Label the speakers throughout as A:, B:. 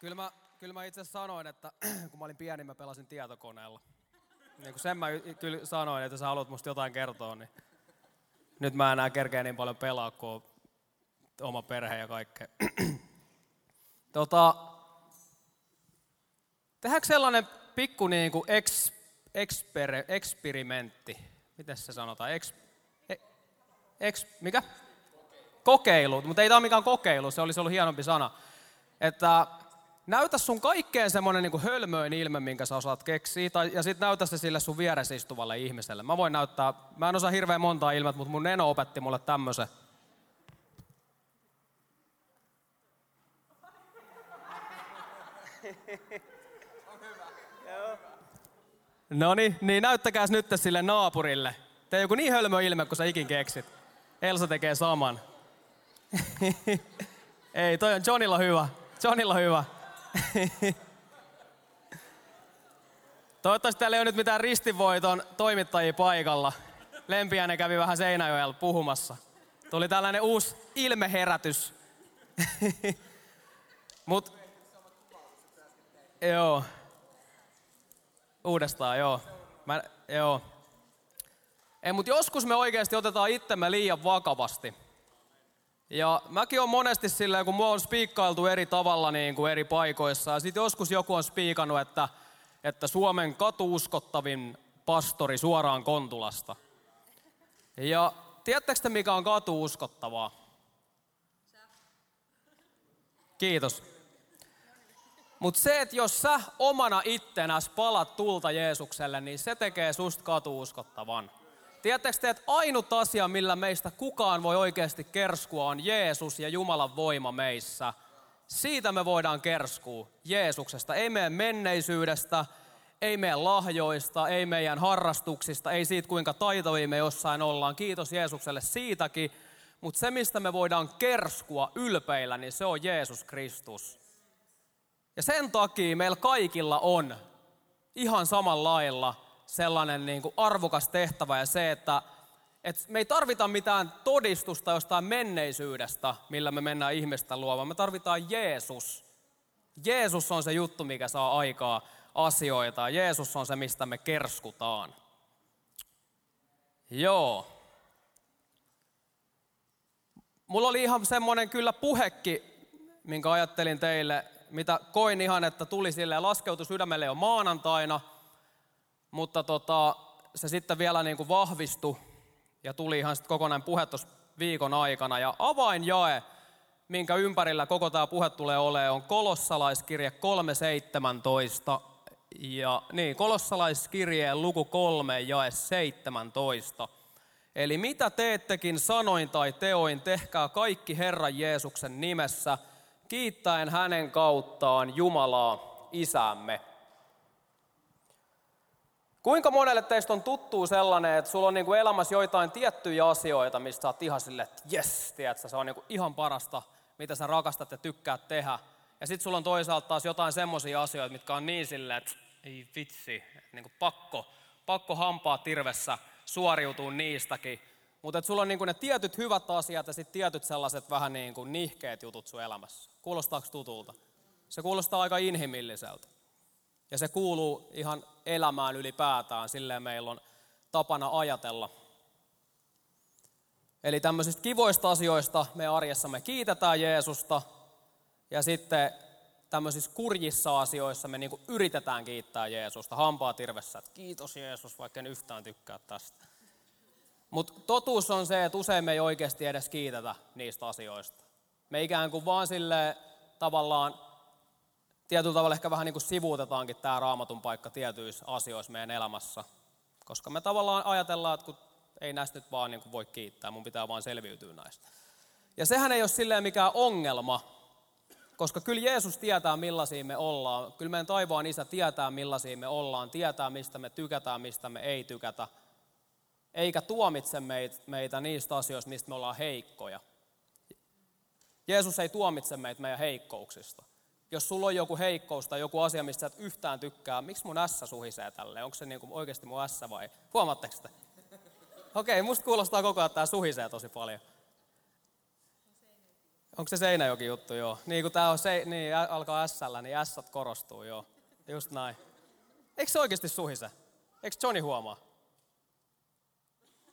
A: Kyllä mä, kyllä mä itse sanoin, että kun mä olin pieni, mä pelasin tietokoneella. Niin kuin sen mä kyllä sanoin, että sä haluat musta jotain kertoa, niin nyt mä enää kerkeä niin paljon pelaa, kuin on oma perhe ja kaikkea. tota, tehdäänkö sellainen pikku niin kuin eks, eksper, eksperimentti? Miten se sanotaan? Eks, e, eks, mikä? Kokeilu. Mutta ei tämä ole mikään kokeilu, se olisi ollut hienompi sana. Että näytä sun kaikkeen semmoinen niin hölmöin ilme, minkä sä osaat keksiä, tai, ja sitten näytä se sille sun vieressä istuvalle ihmiselle. Mä voin näyttää, mä en osaa hirveän montaa ilmettä, mutta mun neno opetti mulle tämmöisen. No niin, niin näyttäkääs nyt sille naapurille. Tee joku niin hölmö ilme, kun sä ikin keksit. Elsa tekee saman. Ei, toi on Johnilla hyvä. Johnilla hyvä. Toivottavasti täällä ei ole nyt mitään ristivoiton toimittajia paikalla. Lempiäinen kävi vähän Seinäjoella puhumassa. Tuli tällainen uusi ilmeherätys. Mut, joo. Uudestaan, joo. Mä, joo. Ei, mutta joskus me oikeasti otetaan itsemme liian vakavasti. Ja mäkin on monesti silleen, kun mua on spiikkailtu eri tavalla niin kuin eri paikoissa. Ja sitten joskus joku on spiikannut, että, että Suomen katuuskottavin pastori suoraan Kontulasta. Ja tiedättekö te, mikä on katuuskottavaa? Kiitos. Mutta se, että jos sä omana ittenäs palat tulta Jeesukselle, niin se tekee susta katuuskottavan. Tiedättekö te, että ainut asia, millä meistä kukaan voi oikeasti kerskua, on Jeesus ja Jumalan voima meissä. Siitä me voidaan kerskua, Jeesuksesta. Ei meidän menneisyydestä, ei meidän lahjoista, ei meidän harrastuksista, ei siitä kuinka taitavia me jossain ollaan. Kiitos Jeesukselle siitäkin. Mutta se, mistä me voidaan kerskua ylpeillä, niin se on Jeesus Kristus. Ja sen takia meillä kaikilla on ihan samalla lailla sellainen niin kuin arvokas tehtävä ja se, että, että me ei tarvita mitään todistusta jostain menneisyydestä, millä me mennään ihmistä luomaan. Me tarvitaan Jeesus. Jeesus on se juttu, mikä saa aikaa asioita. Jeesus on se, mistä me kerskutaan. Joo. Mulla oli ihan semmoinen kyllä puhekki, minkä ajattelin teille, mitä koin ihan, että tuli sille laskeutu sydämelle jo maanantaina – mutta tota, se sitten vielä niin kuin vahvistui ja tuli ihan sitten kokonainen puhe viikon aikana. Ja avainjae, minkä ympärillä koko tämä puhe tulee olemaan, on kolossalaiskirje 3.17. Ja niin, kolossalaiskirjeen luku 3 jae 17. Eli mitä teettekin sanoin tai teoin, tehkää kaikki Herran Jeesuksen nimessä, kiittäen hänen kauttaan Jumalaa, Isämme. Kuinka monelle teistä on tuttuu sellainen, että sulla on niin kuin elämässä joitain tiettyjä asioita, mistä sä oot ihan silleen, että jes, tiedätkö, se on niin kuin ihan parasta, mitä sä rakastat ja tykkäät tehdä. Ja sitten sulla on toisaalta taas jotain semmoisia asioita, mitkä on niin silleen, että ei vitsi, niin kuin pakko, pakko hampaa tirvessä suoriutuu niistäkin. Mutta sulla on niin kuin ne tietyt hyvät asiat ja sitten tietyt sellaiset vähän niin kuin nihkeet jutut sun elämässä. Kuulostaako tutulta? Se kuulostaa aika inhimilliseltä. Ja se kuuluu ihan elämään ylipäätään, silleen meillä on tapana ajatella. Eli tämmöisistä kivoista asioista me arjessa me kiitetään Jeesusta, ja sitten tämmöisissä kurjissa asioissa me niin yritetään kiittää Jeesusta, hampaa tirvessä, että kiitos Jeesus, vaikka en yhtään tykkää tästä. Mutta totuus on se, että usein me ei oikeasti edes kiitetä niistä asioista. Me ikään kuin vaan sille tavallaan tietyllä tavalla ehkä vähän niin kuin sivuutetaankin tämä raamatun paikka tietyissä asioissa meidän elämässä. Koska me tavallaan ajatellaan, että kun ei näistä nyt vaan niin kuin voi kiittää, mun pitää vaan selviytyä näistä. Ja sehän ei ole silleen mikään ongelma, koska kyllä Jeesus tietää millaisia me ollaan. Kyllä meidän taivaan isä tietää millaisia me ollaan, tietää mistä me tykätään, mistä me ei tykätä. Eikä tuomitse meitä niistä asioista, mistä me ollaan heikkoja. Jeesus ei tuomitse meitä meidän heikkouksista jos sulla on joku heikkous tai joku asia, mistä et yhtään tykkää, miksi mun ässä suhisee tälle? Onko se niinku oikeasti mun ässä vai? Huomaatteko sitä? Okei, okay, musta kuulostaa koko ajan, että tämä suhisee tosi paljon. Onko se Seinäjoki juttu, joo? Niin kun tää on se, niin alkaa s niin s korostuu, joo. Just näin. Eikö se oikeasti suhise? Eikö Johnny huomaa?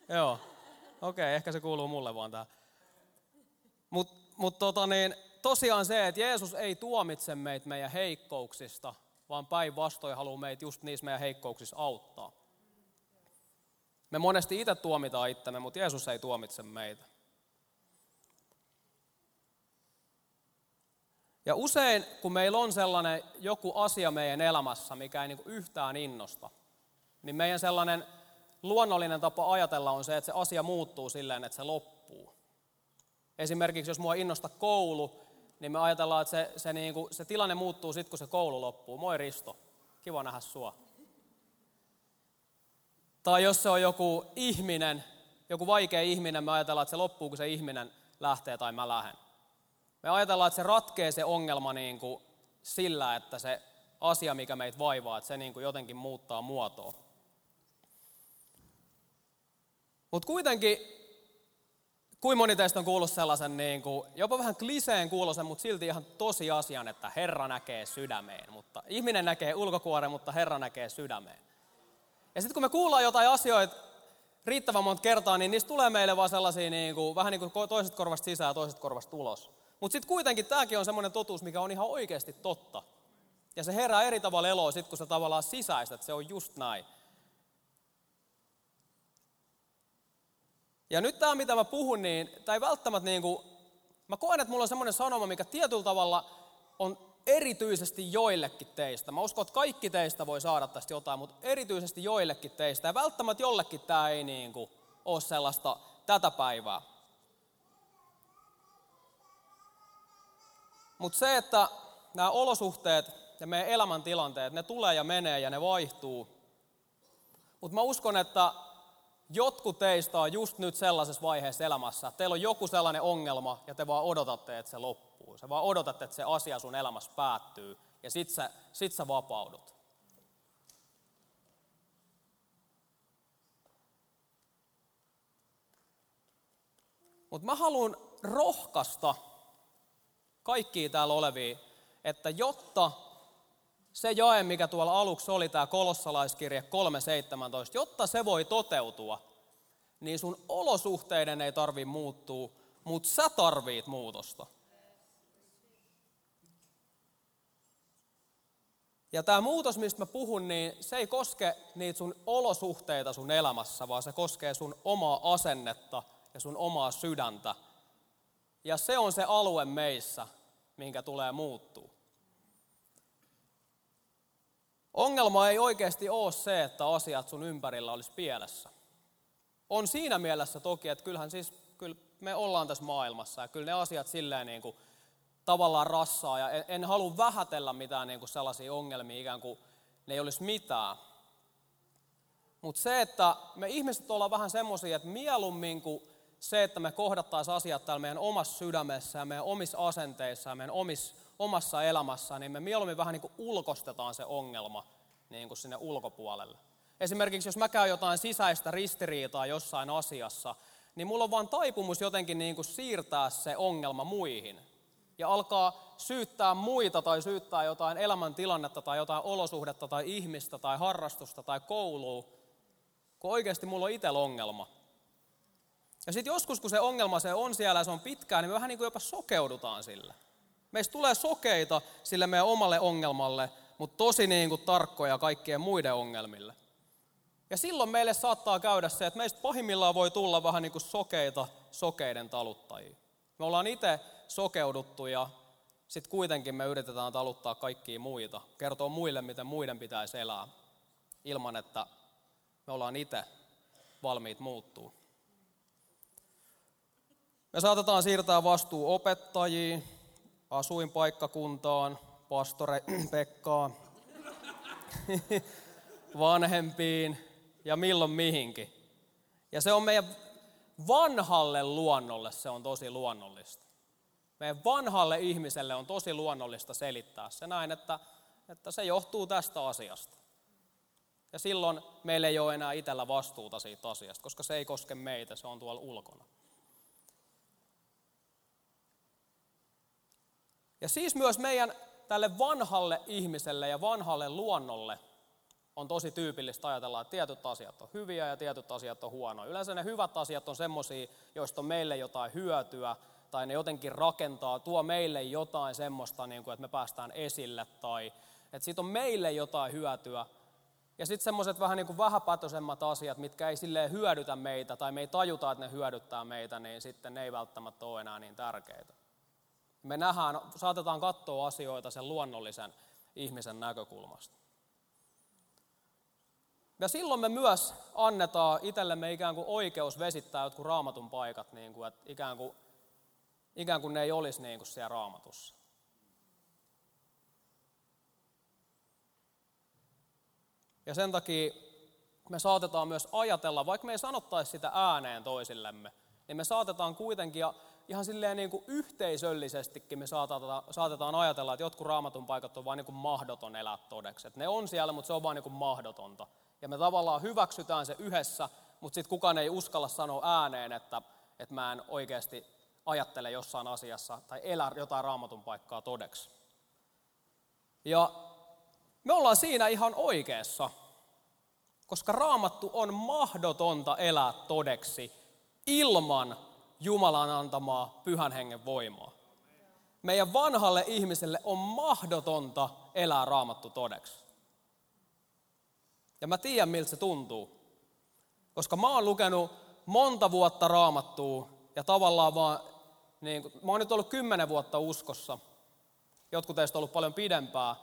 A: Joo. Okei, okay, ehkä se kuuluu mulle vaan tää. Mutta mut tota niin, tosiaan se, että Jeesus ei tuomitse meitä meidän heikkouksista, vaan päinvastoin haluaa meitä just niissä meidän heikkouksissa auttaa. Me monesti itse tuomitaan itsemme, mutta Jeesus ei tuomitse meitä. Ja usein, kun meillä on sellainen joku asia meidän elämässä, mikä ei niin yhtään innosta, niin meidän sellainen luonnollinen tapa ajatella on se, että se asia muuttuu silleen, että se loppuu. Esimerkiksi jos mua innosta koulu, niin me ajatellaan, että se, se, niin kuin, se tilanne muuttuu sitten, kun se koulu loppuu. Moi Risto, kiva nähdä sua. Tai jos se on joku ihminen, joku vaikea ihminen, me ajatellaan, että se loppuu, kun se ihminen lähtee tai mä lähden. Me ajatellaan, että se ratkee se ongelma niin kuin sillä, että se asia, mikä meitä vaivaa, että se niin kuin jotenkin muuttaa muotoa. Mutta kuitenkin, kuin moni teistä on kuullut sellaisen niin kuin, jopa vähän kliseen kuulosen, mutta silti ihan tosi asian, että Herra näkee sydämeen. Mutta ihminen näkee ulkokuoren, mutta Herra näkee sydämeen. Ja sitten kun me kuullaan jotain asioita riittävän monta kertaa, niin niistä tulee meille vaan sellaisia niin kuin, vähän niin kuin toiset korvasta sisään ja toiset korvasta ulos. Mutta sitten kuitenkin tämäkin on semmoinen totuus, mikä on ihan oikeasti totta. Ja se herää eri tavalla eloa sitten, kun se tavallaan sisäistä, että se on just näin. Ja nyt tämä, mitä mä puhun, niin tämä ei välttämättä niin kuin, mä koen, että mulla on semmoinen sanoma, mikä tietyllä tavalla on erityisesti joillekin teistä. Mä uskon, että kaikki teistä voi saada tästä jotain, mutta erityisesti joillekin teistä. Ja välttämättä jollekin tämä ei niin kuin, ole sellaista tätä päivää. Mutta se, että nämä olosuhteet ja meidän elämäntilanteet, ne tulee ja menee ja ne vaihtuu. Mutta mä uskon, että jotkut teistä on just nyt sellaisessa vaiheessa elämässä, teillä on joku sellainen ongelma ja te vaan odotatte, että se loppuu. Se vaan odotatte, että se asia sun elämässä päättyy ja sit sä, sit sä vapaudut. Mutta mä haluan rohkaista kaikkia täällä olevia, että jotta se jae, mikä tuolla aluksi oli, tämä kolossalaiskirje 3.17, jotta se voi toteutua, niin sun olosuhteiden ei tarvi muuttua, mutta sä tarvit muutosta. Ja tämä muutos, mistä mä puhun, niin se ei koske niitä sun olosuhteita sun elämässä, vaan se koskee sun omaa asennetta ja sun omaa sydäntä. Ja se on se alue meissä, minkä tulee muuttua. Ongelma ei oikeasti ole se, että asiat sun ympärillä olisi pielessä. On siinä mielessä toki, että kyllähän siis, kyllä me ollaan tässä maailmassa ja kyllä ne asiat silleen niin kuin tavallaan rassaa ja en, en halua vähätellä mitään niin kuin sellaisia ongelmia ikään kuin ne ei olisi mitään. Mutta se, että me ihmiset ollaan vähän semmoisia, että mieluummin kuin se, että me kohdattaisiin asiat täällä meidän omassa sydämessä ja meidän omissa asenteissa ja meidän omissa, omassa elämässä, niin me mieluummin vähän niin kuin ulkostetaan se ongelma niin kuin sinne ulkopuolelle. Esimerkiksi jos mä käyn jotain sisäistä ristiriitaa jossain asiassa, niin mulla on vaan taipumus jotenkin niin kuin siirtää se ongelma muihin. Ja alkaa syyttää muita tai syyttää jotain elämäntilannetta tai jotain olosuhdetta tai ihmistä tai harrastusta tai koulua, kun oikeasti mulla on itsellä ongelma. Ja sitten joskus, kun se ongelma se on siellä ja se on pitkään, niin me vähän niin kuin jopa sokeudutaan sille. Meistä tulee sokeita sille meidän omalle ongelmalle, mutta tosi niin kuin tarkkoja kaikkien muiden ongelmille. Ja silloin meille saattaa käydä se, että meistä pahimmillaan voi tulla vähän niin kuin sokeita sokeiden taluttajia. Me ollaan itse sokeuduttu ja sitten kuitenkin me yritetään taluttaa kaikkia muita, kertoa muille, miten muiden pitäisi elää, ilman että me ollaan itse valmiit muuttuu. Me saatetaan siirtää vastuu opettajiin, asuinpaikkakuntaan, pastore Pekkaan, vanhempiin ja milloin mihinkin. Ja se on meidän vanhalle luonnolle se on tosi luonnollista. Meidän vanhalle ihmiselle on tosi luonnollista selittää se näin, että, että se johtuu tästä asiasta. Ja silloin meillä ei ole enää itsellä vastuuta siitä asiasta, koska se ei koske meitä, se on tuolla ulkona. Ja siis myös meidän tälle vanhalle ihmiselle ja vanhalle luonnolle on tosi tyypillistä ajatella, että tietyt asiat on hyviä ja tietyt asiat on huonoja. Yleensä ne hyvät asiat on semmoisia, joista on meille jotain hyötyä, tai ne jotenkin rakentaa, tuo meille jotain semmoista, niin kuin, että me päästään esille, tai että siitä on meille jotain hyötyä. Ja sitten semmoiset vähän niin kuin asiat, mitkä ei silleen hyödytä meitä, tai me ei tajuta, että ne hyödyttää meitä, niin sitten ne ei välttämättä ole enää niin tärkeitä. Me nähdään, saatetaan katsoa asioita sen luonnollisen ihmisen näkökulmasta. Ja silloin me myös annetaan itsellemme ikään kuin oikeus vesittää jotkut raamatun paikat, niin kuin, että ikään kuin, ikään kuin ne ei olisi niin kuin siellä raamatussa. Ja sen takia me saatetaan myös ajatella, vaikka me ei sanottaisi sitä ääneen toisillemme, niin me saatetaan kuitenkin, ihan silleen niin kuin yhteisöllisestikin me saatetaan, saatetaan ajatella, että jotkut raamatun paikat on vain niin kuin mahdoton elää todeksi. Että ne on siellä, mutta se on vain niin kuin mahdotonta. Ja me tavallaan hyväksytään se yhdessä, mutta sitten kukaan ei uskalla sanoa ääneen, että, että mä en oikeasti ajattele jossain asiassa tai elä jotain raamatun paikkaa todeksi. Ja me ollaan siinä ihan oikeassa, koska raamattu on mahdotonta elää todeksi ilman Jumalan antamaa pyhän hengen voimaa. Meidän vanhalle ihmiselle on mahdotonta elää raamattu todeksi. Ja mä tiedän, miltä se tuntuu. Koska mä oon lukenut monta vuotta raamattua ja tavallaan vaan, niin mä oon nyt ollut kymmenen vuotta uskossa. Jotkut teistä on ollut paljon pidempää.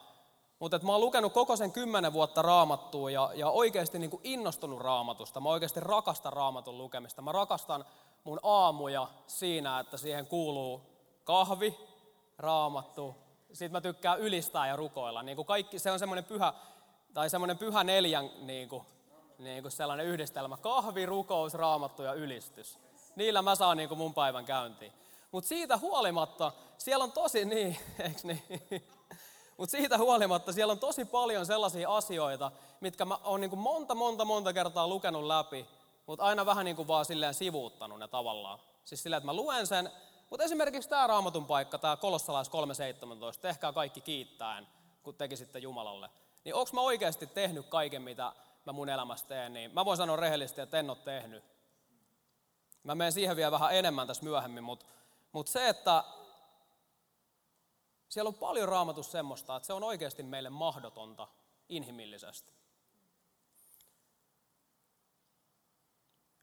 A: Mutta mä oon lukenut koko sen kymmenen vuotta raamattua ja, ja oikeasti niin kuin innostunut raamatusta. Mä oikeasti rakastan raamatun lukemista. Mä rakastan mun aamuja siinä, että siihen kuuluu kahvi, raamattu. Sitten mä tykkään ylistää ja rukoilla. Niin kuin kaikki, se on semmoinen pyhä, tai semmoinen pyhä neljän niin kuin, niin kuin sellainen yhdistelmä. Kahvi, rukous, raamattu ja ylistys. Niillä mä saan niin kuin mun päivän käyntiin. Mutta siitä huolimatta, siellä on tosi niin, eikö niin? Mutta siitä huolimatta siellä on tosi paljon sellaisia asioita, mitkä mä oon niin monta, monta, monta kertaa lukenut läpi, mutta aina vähän niin kuin vaan silleen sivuuttanut ne tavallaan. Siis silleen, että mä luen sen, mutta esimerkiksi tämä raamatun paikka, tämä Kolossalais 3.17, tehkää kaikki kiittäen, kun tekisitte Jumalalle. Niin onko mä oikeasti tehnyt kaiken, mitä mä mun elämässä teen, niin mä voin sanoa rehellisesti, että en ole tehnyt. Mä menen siihen vielä vähän enemmän tässä myöhemmin, mutta, mutta se, että siellä on paljon raamatussa semmoista, että se on oikeasti meille mahdotonta inhimillisesti.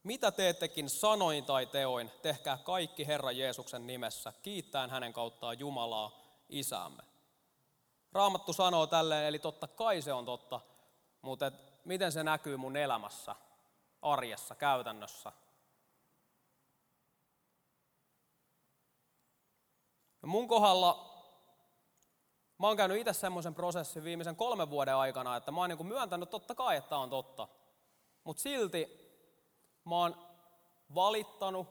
A: Mitä teettekin sanoin tai teoin, tehkää kaikki Herra Jeesuksen nimessä, kiittäen hänen kauttaan Jumalaa, Isäämme. Raamattu sanoo tälleen, eli totta kai se on totta, mutta et miten se näkyy mun elämässä, arjessa, käytännössä? Ja mun kohdalla mä oon käynyt itse semmoisen prosessin viimeisen kolmen vuoden aikana, että mä oon niin myöntänyt totta kai, että on totta. Mutta silti mä oon valittanut,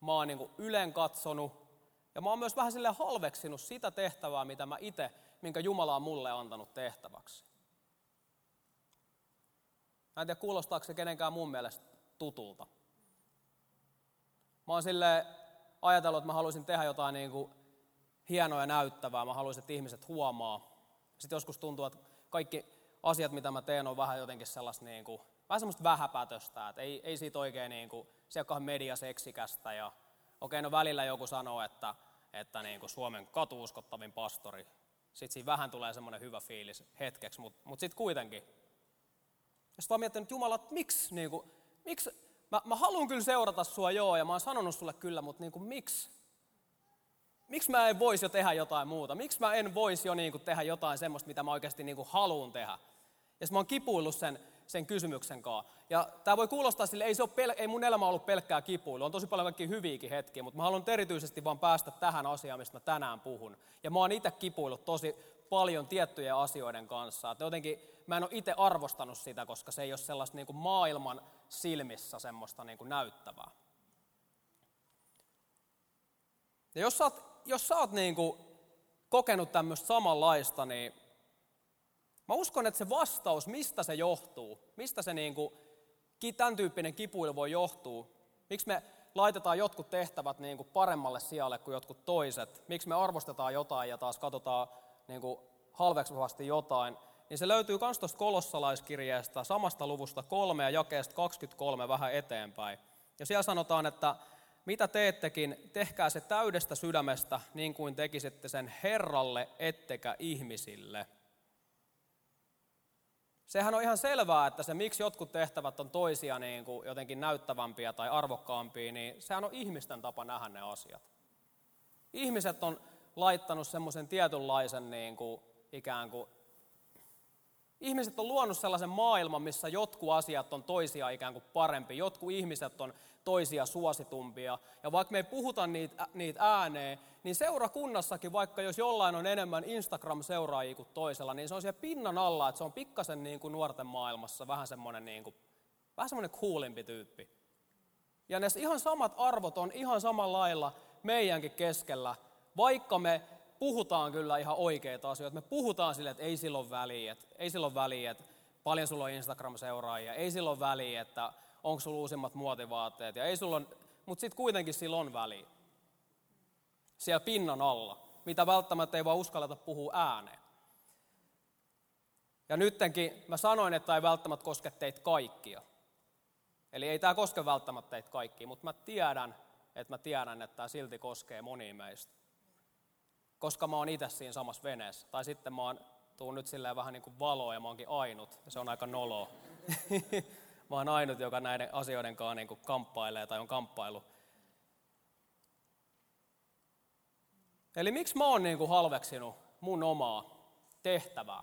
A: mä oon niin ylen katsonut ja mä oon myös vähän sille halveksinut sitä tehtävää, mitä mä itse, minkä Jumala on mulle antanut tehtäväksi. Mä en tiedä, kuulostaako se kenenkään mun mielestä tutulta. Mä oon sille ajatellut, että mä haluaisin tehdä jotain niin kuin hienoa ja näyttävää. Mä haluaisin, että ihmiset huomaa. Sitten joskus tuntuu, että kaikki asiat, mitä mä teen, on vähän jotenkin sellaista niin kuin vähän semmoista vähäpätöstä, että ei, ei siitä oikein niin kuin, se ole mediaseksikästä ja okei, no välillä joku sanoo, että, että niin kuin Suomen katuuskottavin pastori, sitten siinä vähän tulee semmoinen hyvä fiilis hetkeksi, mutta mut sitten kuitenkin. Ja sitten vaan miettinyt, että Jumala, että miksi, niin kuin, miksi mä, mä haluan kyllä seurata sua joo, ja mä oon sanonut sulle kyllä, mutta niin kuin, miksi? Miksi mä en voisi jo tehdä jotain muuta? Miksi mä en voisi jo niin kuin, tehdä jotain semmoista, mitä mä oikeasti niin haluan tehdä? Ja mä oon kipuillut sen, sen kysymyksen kanssa. Ja tämä voi kuulostaa sille, ei, se ole pel- ei mun elämä ollut pelkkää kipuilua, on tosi paljon kaikki hyviäkin hetkiä, mutta mä haluan erityisesti vaan päästä tähän asiaan, mistä mä tänään puhun. Ja mä oon itse kipuillut tosi paljon tiettyjen asioiden kanssa. Että jotenkin mä en ole itse arvostanut sitä, koska se ei ole sellaista niin kuin maailman silmissä semmoista niin kuin näyttävää. Ja jos sä oot, jos sä oot niin kuin kokenut tämmöistä samanlaista, niin Mä uskon, että se vastaus, mistä se johtuu, mistä se niin kuin, tämän tyyppinen kipuilu voi johtua, miksi me laitetaan jotkut tehtävät niin kuin paremmalle sijalle kuin jotkut toiset, miksi me arvostetaan jotain ja taas katsotaan niin kuin halveksuvasti jotain, niin se löytyy myös tuosta kolossalaiskirjeestä samasta luvusta kolme ja jakeesta 23 vähän eteenpäin. Ja siellä sanotaan, että mitä teettekin, tehkää se täydestä sydämestä niin kuin tekisitte sen Herralle ettekä ihmisille. Sehän on ihan selvää, että se miksi jotkut tehtävät on toisia niin kuin jotenkin näyttävämpiä tai arvokkaampia, niin sehän on ihmisten tapa nähdä ne asiat. Ihmiset on laittanut semmoisen tietynlaisen niin kuin, ikään kuin Ihmiset on luonut sellaisen maailman, missä jotkut asiat on toisia ikään kuin parempi, jotkut ihmiset on toisia suositumpia. Ja vaikka me ei puhuta niitä, niitä ääneen, niin seurakunnassakin, vaikka jos jollain on enemmän Instagram-seuraajia kuin toisella, niin se on siellä pinnan alla, että se on pikkasen niin kuin nuorten maailmassa vähän semmoinen, niin kuin, vähän semmoinen tyyppi. Ja ne ihan samat arvot on ihan samalla lailla meidänkin keskellä, vaikka me puhutaan kyllä ihan oikeita asioita. Me puhutaan sille, että ei silloin väliä, että ei silloin väliä, että paljon sulla on Instagram-seuraajia, ei silloin väliä, että onko sulla uusimmat muotivaatteet, ja ei sulla on, mutta sitten kuitenkin sillä on väliä. Siellä pinnan alla, mitä välttämättä ei vaan uskalleta puhua ääneen. Ja nyttenkin mä sanoin, että ei välttämättä koske teitä kaikkia. Eli ei tämä koske välttämättä teitä kaikkia, mutta mä tiedän, että mä tiedän, että tämä silti koskee monia meistä koska mä oon itse siinä samassa veneessä. Tai sitten mä oon, tuun nyt silleen vähän niin kuin valoa ja mä oonkin ainut, ja se on aika noloa. mä oon ainut, joka näiden asioiden kanssa niin kuin kamppailee tai on kamppailu. Eli miksi mä oon niin kuin halveksinut mun omaa tehtävää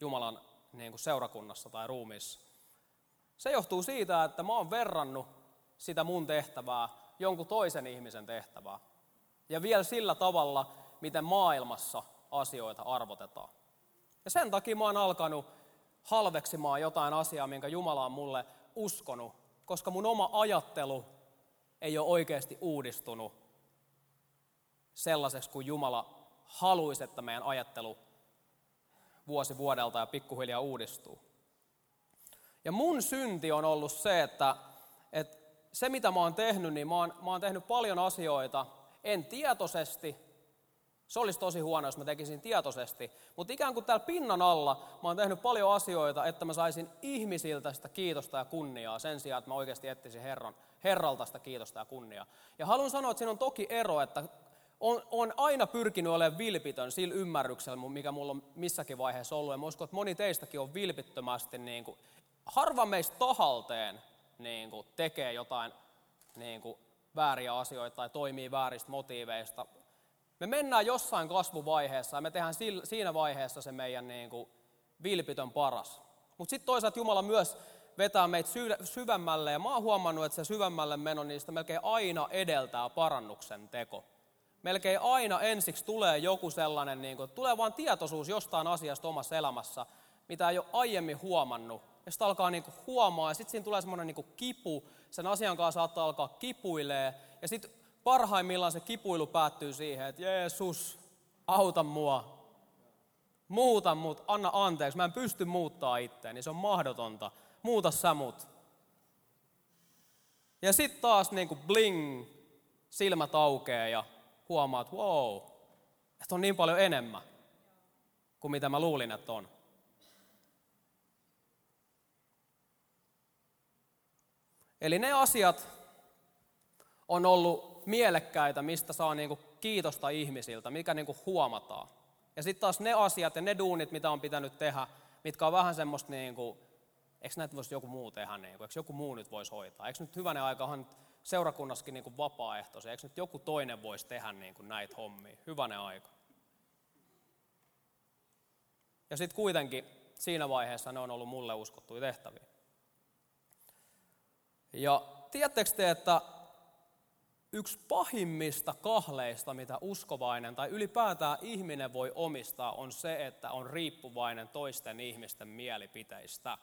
A: Jumalan niin kuin seurakunnassa tai ruumiissa? Se johtuu siitä, että mä oon verrannut sitä mun tehtävää jonkun toisen ihmisen tehtävää. Ja vielä sillä tavalla, miten maailmassa asioita arvotetaan. Ja sen takia mä oon alkanut halveksimaan jotain asiaa, minkä Jumala on mulle uskonut, koska mun oma ajattelu ei ole oikeasti uudistunut sellaiseksi kuin Jumala haluaisi, että meidän ajattelu vuosi vuodelta ja pikkuhiljaa uudistuu. Ja mun synti on ollut se, että, että se mitä mä oon tehnyt, niin mä oon, mä oon tehnyt paljon asioita, en tietoisesti, se olisi tosi huono, jos mä tekisin tietoisesti. Mutta ikään kuin täällä pinnan alla mä oon tehnyt paljon asioita, että mä saisin ihmisiltä sitä kiitosta ja kunniaa sen sijaan, että mä oikeasti etsisin Herran, Herralta sitä kiitosta ja kunniaa. Ja haluan sanoa, että siinä on toki ero, että on, on aina pyrkinyt olemaan vilpitön sillä ymmärryksellä, mikä mulla on missäkin vaiheessa ollut. Ja mä uskon, että moni teistäkin on vilpittömästi, niin kuin, harva meistä tahalteen niin kuin, tekee jotain niin kuin, vääriä asioita tai toimii vääristä motiiveista. Me mennään jossain kasvuvaiheessa ja me tehdään siinä vaiheessa se meidän niin kuin vilpitön paras. Mutta sitten toisaalta Jumala myös vetää meitä syvemmälle ja mä oon huomannut, että se syvemmälle meno niistä melkein aina edeltää parannuksen teko. Melkein aina ensiksi tulee joku sellainen, niin kuin, tulee vain tietoisuus jostain asiasta omassa elämässä, mitä ei ole aiemmin huomannut. Ja sitten alkaa niin kuin huomaa ja sitten siinä tulee semmoinen niin kipu, sen asian kanssa saattaa alkaa kipuilee ja sitten parhaimmillaan se kipuilu päättyy siihen, että Jeesus, auta mua. Muuta mut, anna anteeksi, mä en pysty muuttaa itteeni, se on mahdotonta. Muuta sä mut. Ja sitten taas niin kuin bling, silmät aukeaa ja huomaat, wow, että on niin paljon enemmän kuin mitä mä luulin, että on. Eli ne asiat on ollut mielekkäitä, mistä saa niinku kiitosta ihmisiltä, mikä niinku huomataan. Ja sitten taas ne asiat ja ne duunit, mitä on pitänyt tehdä, mitkä on vähän semmoista, niinku, eikö näitä voisi joku muu tehdä, niinku, eikö joku muu nyt voisi hoitaa. Eikö nyt hyvänen aika seurakunnassakin niinku vapaaehtoisia, eikö nyt joku toinen voisi tehdä niinku näitä hommia. Hyvänen aika. Ja sitten kuitenkin siinä vaiheessa ne on ollut mulle uskottuja tehtäviä. Ja tiedättekö te, että yksi pahimmista kahleista, mitä uskovainen tai ylipäätään ihminen voi omistaa, on se, että on riippuvainen toisten ihmisten mielipiteistä.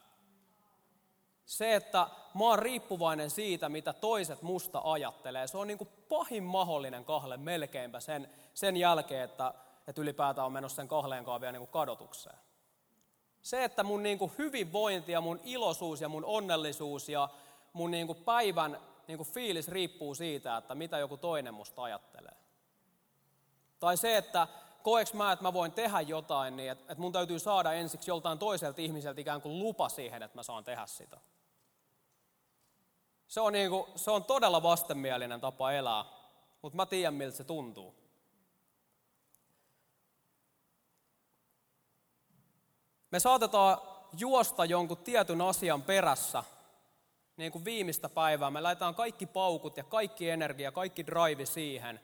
A: Se, että mä oon riippuvainen siitä, mitä toiset musta ajattelee, se on niin kuin pahin mahdollinen kahle melkeinpä sen, sen jälkeen, että, että ylipäätään on menossa sen kahleen kanssa vielä niin kuin kadotukseen. Se, että mun niin kuin hyvinvointi ja mun iloisuus ja mun onnellisuus ja mun niin kuin päivän niin kuin fiilis riippuu siitä, että mitä joku toinen musta ajattelee. Tai se, että koeks mä, että mä voin tehdä jotain, niin että, että mun täytyy saada ensiksi joltain toiselta ihmiseltä ikään kuin lupa siihen, että mä saan tehdä sitä. Se on, niin kuin, se on todella vastenmielinen tapa elää, mutta mä tiedän, miltä se tuntuu. Me saatetaan juosta jonkun tietyn asian perässä, niin kuin viimeistä päivää. Me laitetaan kaikki paukut ja kaikki energia, kaikki drive siihen.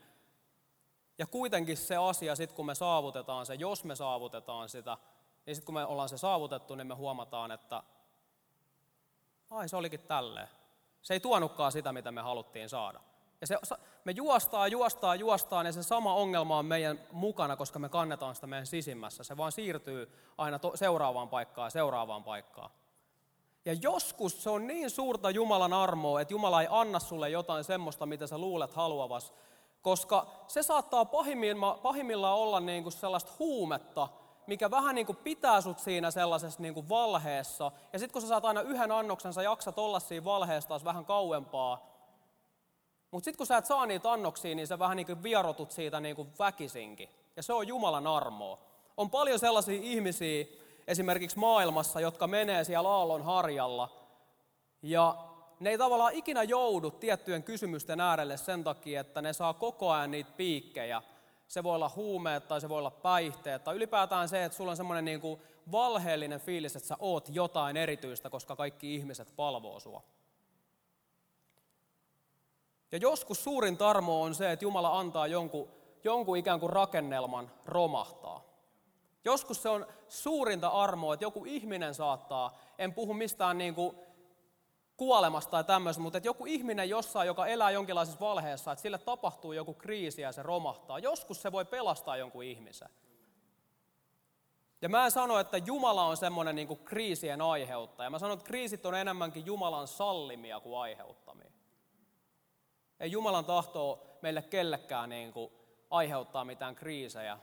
A: Ja kuitenkin se asia, sit kun me saavutetaan se, jos me saavutetaan sitä, niin sitten kun me ollaan se saavutettu, niin me huomataan, että ai se olikin tälleen. Se ei tuonutkaan sitä, mitä me haluttiin saada. Ja se, me juostaa, juostaa, juostaan ja se sama ongelma on meidän mukana, koska me kannetaan sitä meidän sisimmässä. Se vaan siirtyy aina to, seuraavaan paikkaan seuraavaan paikkaan. Ja joskus se on niin suurta Jumalan armoa, että Jumala ei anna sulle jotain semmoista, mitä sä luulet haluavas, koska se saattaa pahimmillaan olla niin kuin sellaista huumetta, mikä vähän niin kuin pitää sut siinä sellaisessa niin kuin valheessa. Ja sitten kun sä saat aina yhden annoksen, sä jaksat olla siinä valheessa taas vähän kauempaa. Mutta sitten kun sä et saa niitä annoksia, niin sä vähän niin kuin vierotut siitä niin kuin väkisinkin. Ja se on Jumalan armoa. On paljon sellaisia ihmisiä esimerkiksi maailmassa, jotka menee siellä aallon harjalla. Ja ne ei tavallaan ikinä joudu tiettyjen kysymysten äärelle sen takia, että ne saa koko ajan niitä piikkejä – se voi olla huumeet tai se voi olla päihteet tai ylipäätään se, että sulla on semmoinen niin kuin valheellinen fiilis, että sä oot jotain erityistä, koska kaikki ihmiset palvoo sua. Ja joskus suurin tarmo on se, että Jumala antaa jonkun, jonkun ikään kuin rakennelman romahtaa. Joskus se on suurinta armoa, että joku ihminen saattaa, en puhu mistään niin kuin kuolemasta tai tämmöistä, mutta että joku ihminen jossain, joka elää jonkinlaisessa valheessa, että sille tapahtuu joku kriisi ja se romahtaa. Joskus se voi pelastaa jonkun ihmisen. Ja mä en sano, että Jumala on semmoinen niin kuin kriisien aiheuttaja. Mä sanon, että kriisit on enemmänkin Jumalan sallimia kuin aiheuttamia. Ei Jumalan tahtoa meille kellekään niin kuin aiheuttaa mitään kriisejä,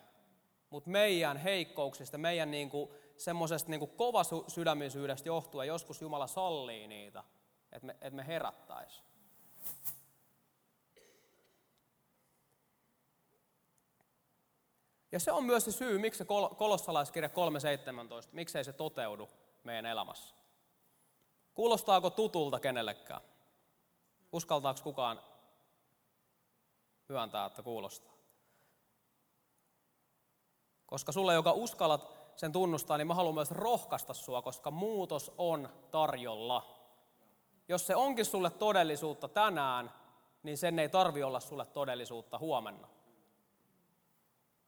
A: mutta meidän heikkouksista, meidän niin kuin semmoisesta niin kovasydämisyydestä johtuen joskus Jumala sallii niitä että me, että me herättäisiin. Ja se on myös se syy, miksi se kolossalaiskirja 3.17, miksei se toteudu meidän elämässä. Kuulostaako tutulta kenellekään? Uskaltaako kukaan myöntää, että kuulostaa? Koska sulle, joka uskallat sen tunnustaa, niin mä haluan myös rohkaista sua, koska muutos on tarjolla jos se onkin sulle todellisuutta tänään, niin sen ei tarvi olla sulle todellisuutta huomenna.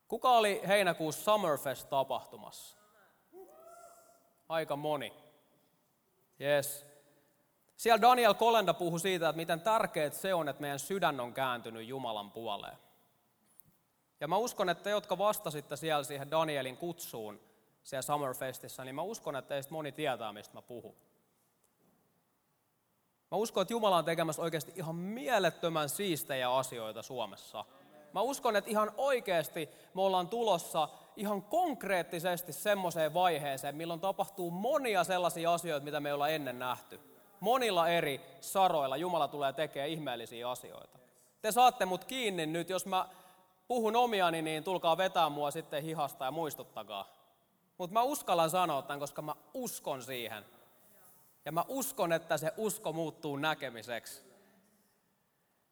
A: Kuka oli heinäkuussa Summerfest-tapahtumassa? Aika moni. Yes. Siellä Daniel Kolenda puhui siitä, että miten tärkeää se on, että meidän sydän on kääntynyt Jumalan puoleen. Ja mä uskon, että te, jotka vastasitte siellä siihen Danielin kutsuun siellä Summerfestissa, niin mä uskon, että teistä moni tietää, mistä mä puhun. Mä uskon, että Jumala on tekemässä oikeasti ihan mielettömän siistejä asioita Suomessa. Mä uskon, että ihan oikeasti me ollaan tulossa ihan konkreettisesti semmoiseen vaiheeseen, milloin tapahtuu monia sellaisia asioita, mitä me ei olla ennen nähty. Monilla eri saroilla Jumala tulee tekemään ihmeellisiä asioita. Te saatte mut kiinni nyt, jos mä puhun omiani, niin tulkaa vetää mua sitten hihasta ja muistuttakaa. Mutta mä uskallan sanoa tämän, koska mä uskon siihen. Ja mä uskon, että se usko muuttuu näkemiseksi.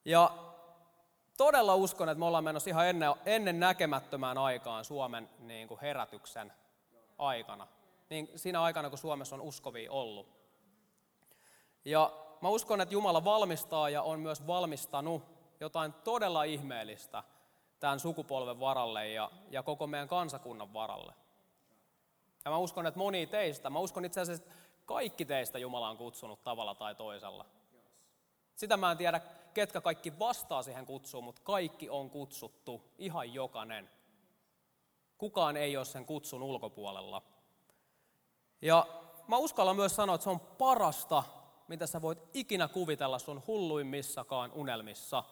A: Ja todella uskon, että me ollaan menossa ihan ennen, ennen näkemättömään aikaan Suomen niin kuin herätyksen aikana. Niin siinä aikana, kun Suomessa on uskovia ollut. Ja mä uskon, että Jumala valmistaa ja on myös valmistanut jotain todella ihmeellistä tämän sukupolven varalle ja, ja koko meidän kansakunnan varalle. Ja mä uskon, että moni teistä, mä uskon itse asiassa, kaikki teistä Jumala on kutsunut tavalla tai toisella. Sitä mä en tiedä, ketkä kaikki vastaa siihen kutsuun, mutta kaikki on kutsuttu, ihan jokainen. Kukaan ei ole sen kutsun ulkopuolella. Ja mä uskallan myös sanoa, että se on parasta, mitä sä voit ikinä kuvitella sun hulluimmissakaan unelmissa.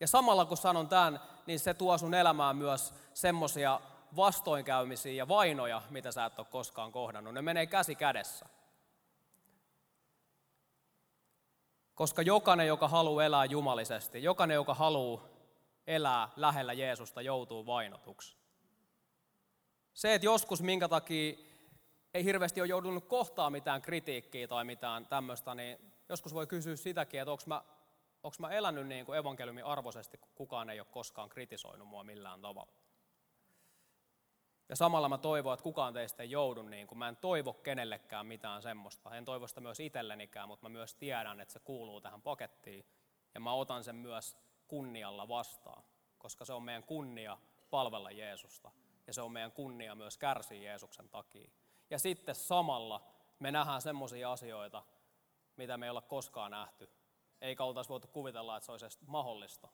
A: Ja samalla kun sanon tämän, niin se tuo sun elämään myös semmosia vastoinkäymisiä ja vainoja, mitä sä et ole koskaan kohdannut. Ne menee käsi kädessä. Koska jokainen, joka haluaa elää jumalisesti, jokainen, joka haluaa elää lähellä Jeesusta, joutuu vainotuksi. Se, että joskus minkä takia ei hirveästi ole joudunut kohtaa mitään kritiikkiä tai mitään tämmöistä, niin joskus voi kysyä sitäkin, että onko mä, onko mä elänyt niin kuin evankeliumin arvoisesti, kun kukaan ei ole koskaan kritisoinut mua millään tavalla. Ja samalla mä toivon, että kukaan teistä ei joudu niin kuin, mä en toivo kenellekään mitään semmoista. En toivo sitä myös itsellenikään, mutta mä myös tiedän, että se kuuluu tähän pakettiin. Ja mä otan sen myös kunnialla vastaan, koska se on meidän kunnia palvella Jeesusta. Ja se on meidän kunnia myös kärsiä Jeesuksen takia. Ja sitten samalla me nähdään semmoisia asioita, mitä me ei olla koskaan nähty. Eikä oltaisi voitu kuvitella, että se olisi edes mahdollista.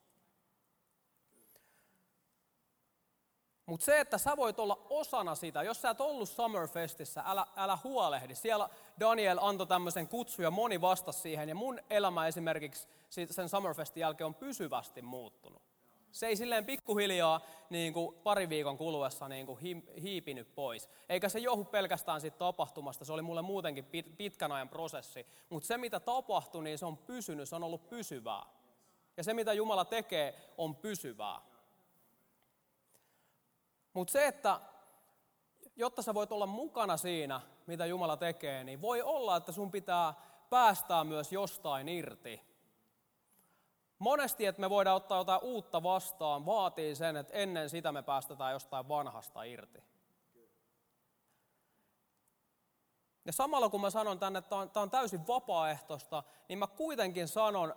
A: Mutta se, että sä voit olla osana sitä, jos sä et ollut Summerfestissä, älä, älä huolehdi. Siellä Daniel antoi tämmöisen kutsun ja moni vastasi siihen. Ja mun elämä esimerkiksi sen Summerfestin jälkeen on pysyvästi muuttunut. Se ei silleen pikkuhiljaa niin kuin pari viikon kuluessa niin kuin hiipinyt pois. Eikä se johdu pelkästään siitä tapahtumasta, se oli mulle muutenkin pitkän ajan prosessi. Mutta se mitä tapahtui, niin se on pysynyt, se on ollut pysyvää. Ja se mitä Jumala tekee, on pysyvää. Mutta se, että jotta sä voit olla mukana siinä, mitä Jumala tekee, niin voi olla, että sun pitää päästää myös jostain irti. Monesti, että me voidaan ottaa jotain uutta vastaan, vaatii sen, että ennen sitä me päästetään jostain vanhasta irti. Ja samalla kun mä sanon tänne, että tämä on täysin vapaaehtoista, niin mä kuitenkin sanon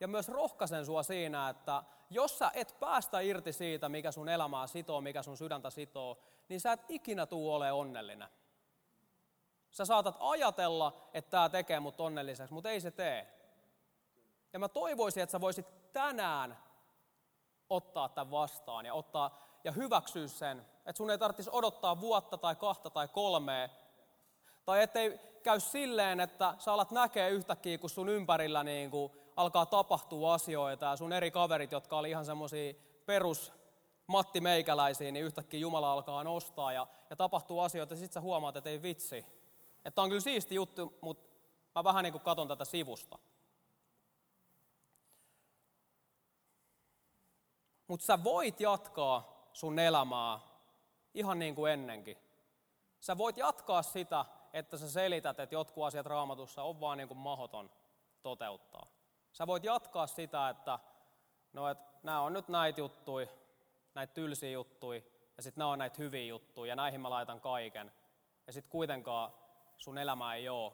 A: ja myös rohkaisen sua siinä, että jos sä et päästä irti siitä, mikä sun elämää sitoo, mikä sun sydäntä sitoo, niin sä et ikinä tuu ole onnellinen. Sä saatat ajatella, että tämä tekee mut onnelliseksi, mutta ei se tee. Ja mä toivoisin, että sä voisit tänään ottaa tämän vastaan ja, ottaa, ja hyväksyä sen, että sun ei tarvitsisi odottaa vuotta tai kahta tai kolmea, tai ettei käy silleen, että sä alat näkee yhtäkkiä, kun sun ympärillä niin kuin alkaa tapahtua asioita ja sun eri kaverit, jotka oli ihan semmoisia perus Matti Meikäläisiä, niin yhtäkkiä Jumala alkaa nostaa ja, ja tapahtuu asioita ja sit sä huomaat, että ei vitsi. Että on kyllä siisti juttu, mutta mä vähän niin kuin katon tätä sivusta. Mutta sä voit jatkaa sun elämää ihan niin kuin ennenkin. Sä voit jatkaa sitä, että sä selität, että jotkut asiat raamatussa on vaan niin kuin mahoton toteuttaa. Sä voit jatkaa sitä, että no, et, nämä on nyt näitä juttuja, näitä tylsiä juttuja, ja sitten nämä on näitä hyviä juttuja, ja näihin mä laitan kaiken. Ja sitten kuitenkaan sun elämä ei ole,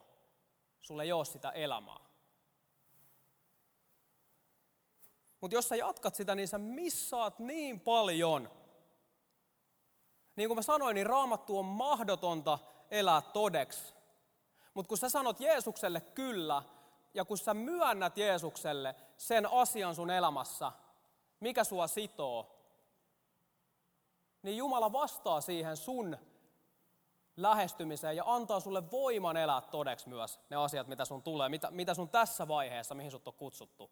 A: sulle ei ole sitä elämää. Mutta jos sä jatkat sitä, niin sä missaat niin paljon. Niin kuin mä sanoin, niin raamattu on mahdotonta elää todeksi. Mutta kun sä sanot Jeesukselle kyllä, ja kun sä myönnät Jeesukselle sen asian sun elämässä, mikä sua sitoo, niin Jumala vastaa siihen sun lähestymiseen ja antaa sulle voiman elää todeksi myös ne asiat, mitä sun tulee, mitä, mitä sun tässä vaiheessa, mihin sut on kutsuttu.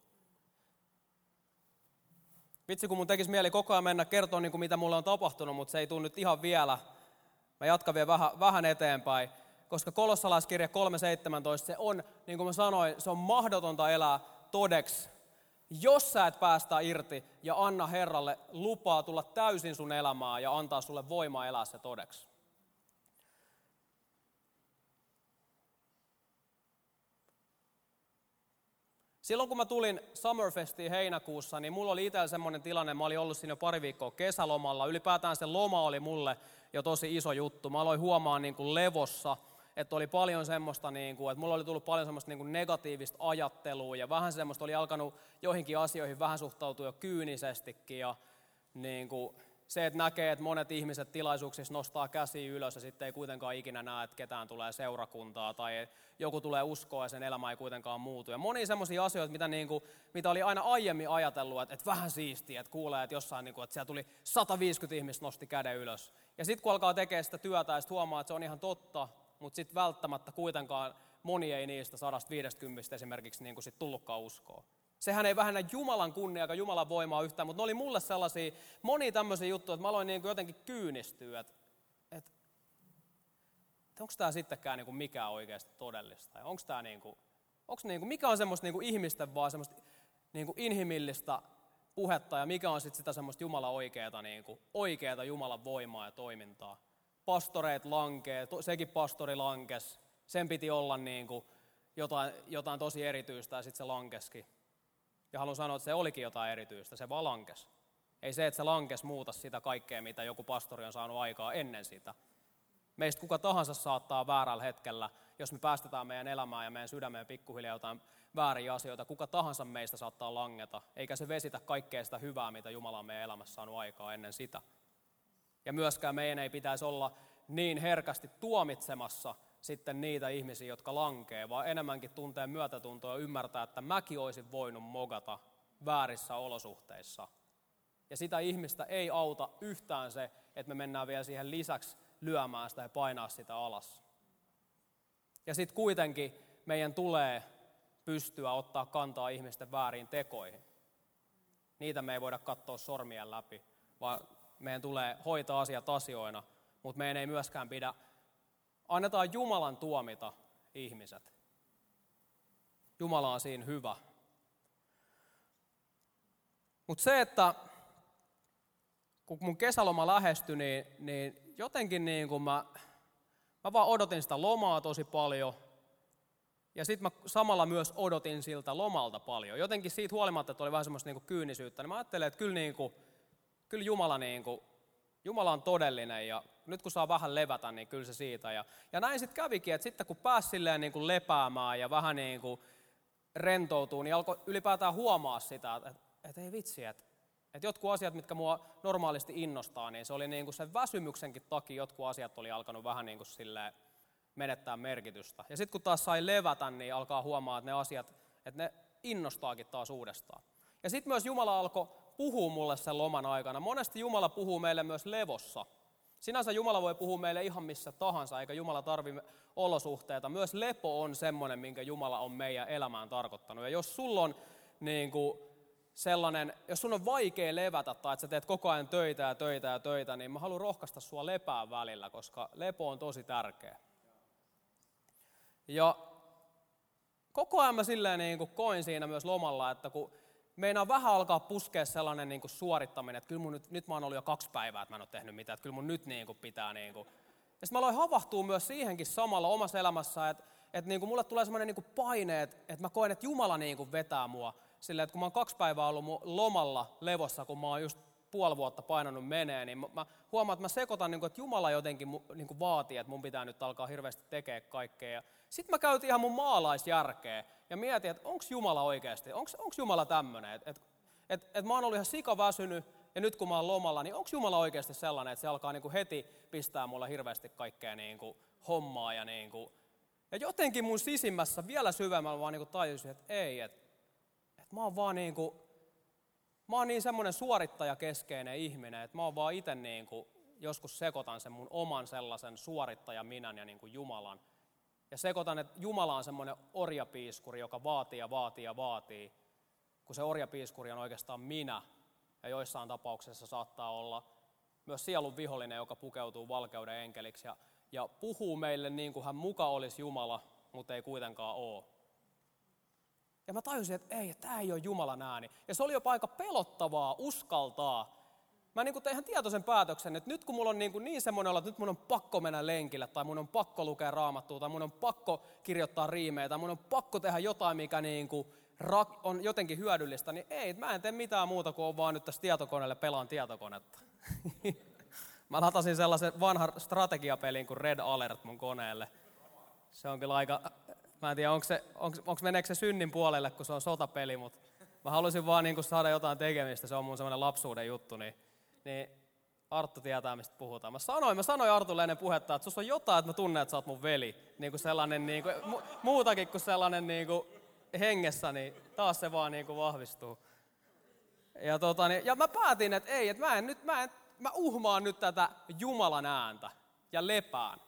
A: Vitsi, kun mun tekisi mieli koko ajan mennä kertoa, niin kuin mitä mulle on tapahtunut, mutta se ei tule nyt ihan vielä. Mä jatkan vielä vähän, vähän eteenpäin, koska kolossalaiskirja 3.17, se on, niin kuin mä sanoin, se on mahdotonta elää todeksi, jos sä et päästä irti ja anna Herralle lupaa tulla täysin sun elämää ja antaa sulle voimaa elää se todeksi. Silloin kun mä tulin Summerfestiin heinäkuussa, niin mulla oli itsellä semmoinen tilanne, mä olin ollut siinä jo pari viikkoa kesälomalla. Ylipäätään se loma oli mulle jo tosi iso juttu. Mä aloin huomaan niin kuin levossa, että oli paljon semmoista, niin kuin, että mulla oli tullut paljon semmoista niin kuin negatiivista ajattelua ja vähän semmoista oli alkanut joihinkin asioihin vähän suhtautua jo kyynisestikin ja niin kuin, se, että näkee, että monet ihmiset tilaisuuksissa nostaa käsi ylös ja sitten ei kuitenkaan ikinä näe, että ketään tulee seurakuntaa tai joku tulee uskoa ja sen elämä ei kuitenkaan muutu. Ja moni semmoisia asioita, mitä, niin kuin, mitä oli aina aiemmin ajatellut, että, että vähän siistiä, että kuulee, että jossain, niin kuin, että siellä tuli 150 ihmistä nosti käden ylös. Ja sitten kun alkaa tekemään sitä työtä ja huomaa, että se on ihan totta, mutta sitten välttämättä kuitenkaan moni ei niistä 150 esimerkiksi niin sit tullutkaan uskoa. Sehän ei vähennä Jumalan kunnia eikä Jumalan voimaa yhtään, mutta ne oli mulle sellaisia, moni tämmöisiä juttuja, että mä aloin niin jotenkin kyynistyä, että, että, onko tämä sittenkään niin mikään oikeasti todellista, onko tämä niin kuin, Onks niin kuin, mikä on semmoista niin ihmisten vaan semmoista niin kuin inhimillistä puhetta ja mikä on sitten sitä semmoista Jumalan oikeata, niin kuin, oikeata Jumalan voimaa ja toimintaa. Pastoreit lankee, sekin pastori lankes, sen piti olla niin kuin jotain, jotain tosi erityistä ja sitten se lankeskin. Ja haluan sanoa, että se olikin jotain erityistä, se vaan lankes. Ei se, että se lankes muuta sitä kaikkea, mitä joku pastori on saanut aikaa ennen sitä. Meistä kuka tahansa saattaa väärällä hetkellä, jos me päästetään meidän elämään ja meidän sydämeen pikkuhiljaa jotain vääriä asioita, kuka tahansa meistä saattaa langeta, eikä se vesitä kaikkea sitä hyvää, mitä Jumala on meidän elämässä saanut aikaa ennen sitä. Ja myöskään meidän ei pitäisi olla niin herkästi tuomitsemassa sitten niitä ihmisiä, jotka lankee, vaan enemmänkin tuntee myötätuntoa ja ymmärtää, että mäkin olisin voinut mogata väärissä olosuhteissa. Ja sitä ihmistä ei auta yhtään se, että me mennään vielä siihen lisäksi lyömään sitä ja painaa sitä alas. Ja sitten kuitenkin meidän tulee pystyä ottaa kantaa ihmisten väärin tekoihin. Niitä me ei voida katsoa sormien läpi, vaan meidän tulee hoitaa asiat asioina, mutta meidän ei myöskään pidä, annetaan Jumalan tuomita ihmiset. Jumala on siinä hyvä. Mutta se, että kun mun kesäloma lähestyi, niin, niin jotenkin niin kuin mä, mä vaan odotin sitä lomaa tosi paljon. Ja sitten mä samalla myös odotin siltä lomalta paljon. Jotenkin siitä huolimatta, että oli vähän semmoista niin kyynisyyttä, niin mä ajattelin, että kyllä, niin kuin, kyllä Jumala, niin kuin, Jumala on todellinen ja nyt kun saa vähän levätä, niin kyllä se siitä. Ja, ja näin sitten kävikin, että sitten kun pääsi silleen niin kuin lepäämään ja vähän niin kuin rentoutuu, niin alkoi ylipäätään huomaa sitä, että, että ei vitsi, että että jotkut asiat, mitkä mua normaalisti innostaa, niin se oli niin kuin sen väsymyksenkin takia jotkut asiat oli alkanut vähän niin kuin menettää merkitystä. Ja sitten kun taas sai levätä, niin alkaa huomaa, että ne asiat, että ne innostaakin taas uudestaan. Ja sitten myös Jumala alkoi puhua mulle sen loman aikana. Monesti Jumala puhuu meille myös levossa. Sinänsä Jumala voi puhua meille ihan missä tahansa, eikä Jumala tarvi olosuhteita. Myös lepo on semmoinen, minkä Jumala on meidän elämään tarkoittanut. Ja jos sulla on niin kuin, sellainen, jos sun on vaikea levätä tai että sä teet koko ajan töitä ja töitä ja töitä, niin mä haluan rohkaista sua lepää välillä, koska lepo on tosi tärkeä. Ja koko ajan mä silleen niin kuin koin siinä myös lomalla, että kun meinaa vähän alkaa puskea sellainen niin kuin suorittaminen, että kyllä mun nyt, nyt mä oon ollut jo kaksi päivää, että mä en ole tehnyt mitään, että kyllä mun nyt niin kuin pitää niin kuin. Ja sitten mä aloin havahtua myös siihenkin samalla omassa elämässä, että, että niin kuin mulle tulee sellainen niin kuin paine, että, että mä koen, että Jumala niin kuin vetää mua silleen, että kun mä oon kaksi päivää ollut lomalla levossa, kun mä oon just puoli vuotta painanut menee, niin mä huomaan, että mä sekoitan, niin että Jumala jotenkin niin vaatii, että mun pitää nyt alkaa hirveästi tekemään kaikkea. Sitten mä käytin ihan mun maalaisjärkeä ja mietin, että onko Jumala oikeasti, onko Jumala tämmöinen, että et, et, et mä oon ollut ihan sikaväsynyt ja nyt kun mä oon lomalla, niin onko Jumala oikeasti sellainen, että se alkaa niin kuin heti pistää mulle hirveästi kaikkea niin kuin hommaa ja niin kuin, ja jotenkin mun sisimmässä vielä syvemmällä vaan niin kuin tajusin, että ei, että että mä oon vaan niin kuin, mä oon niin semmoinen suorittajakeskeinen ihminen, että mä oon vaan itse niin kuin, joskus sekoitan sen mun oman sellaisen suorittaja minän ja niin kuin Jumalan. Ja sekoitan, että Jumala on semmoinen orjapiiskuri, joka vaatii ja vaatii ja vaatii, kun se orjapiiskuri on oikeastaan minä. Ja joissain tapauksissa saattaa olla myös sielun vihollinen, joka pukeutuu valkeuden enkeliksi ja, ja puhuu meille niin kuin hän muka olisi Jumala, mutta ei kuitenkaan ole. Ja mä tajusin, että ei, tämä ei ole Jumalan ääni. Ja se oli jopa aika pelottavaa, uskaltaa. Mä niin tein ihan tietoisen päätöksen, että nyt kun mulla on niin, kuin niin semmoinen olla, että nyt mun on pakko mennä lenkille, tai mun on pakko lukea raamattua, tai mun on pakko kirjoittaa riimejä, tai mun on pakko tehdä jotain, mikä niin kuin on jotenkin hyödyllistä, niin ei, mä en tee mitään muuta kuin on vaan nyt tässä tietokoneelle pelaan tietokonetta. mä latasin sellaisen vanhan strategiapelin kuin Red Alert mun koneelle. Se on kyllä aika Mä en tiedä, onko, se, onko, onko meneekö se synnin puolelle, kun se on sotapeli, mutta mä halusin vaan niin saada jotain tekemistä, se on mun semmoinen lapsuuden juttu, niin, niin Arttu tietää, mistä puhutaan. Mä sanoin, mä sanoin Artulle ennen puhetta, että sussa on jotain, että mä tunnen, että sä oot mun veli. Niin kuin sellainen, niin kuin, mu, muutakin kuin sellainen niin kuin hengessä, niin taas se vaan niin kuin vahvistuu. Ja, tota, niin, ja mä päätin, että ei, että mä, en, nyt, mä, en, mä uhmaan nyt tätä Jumalan ääntä ja lepään.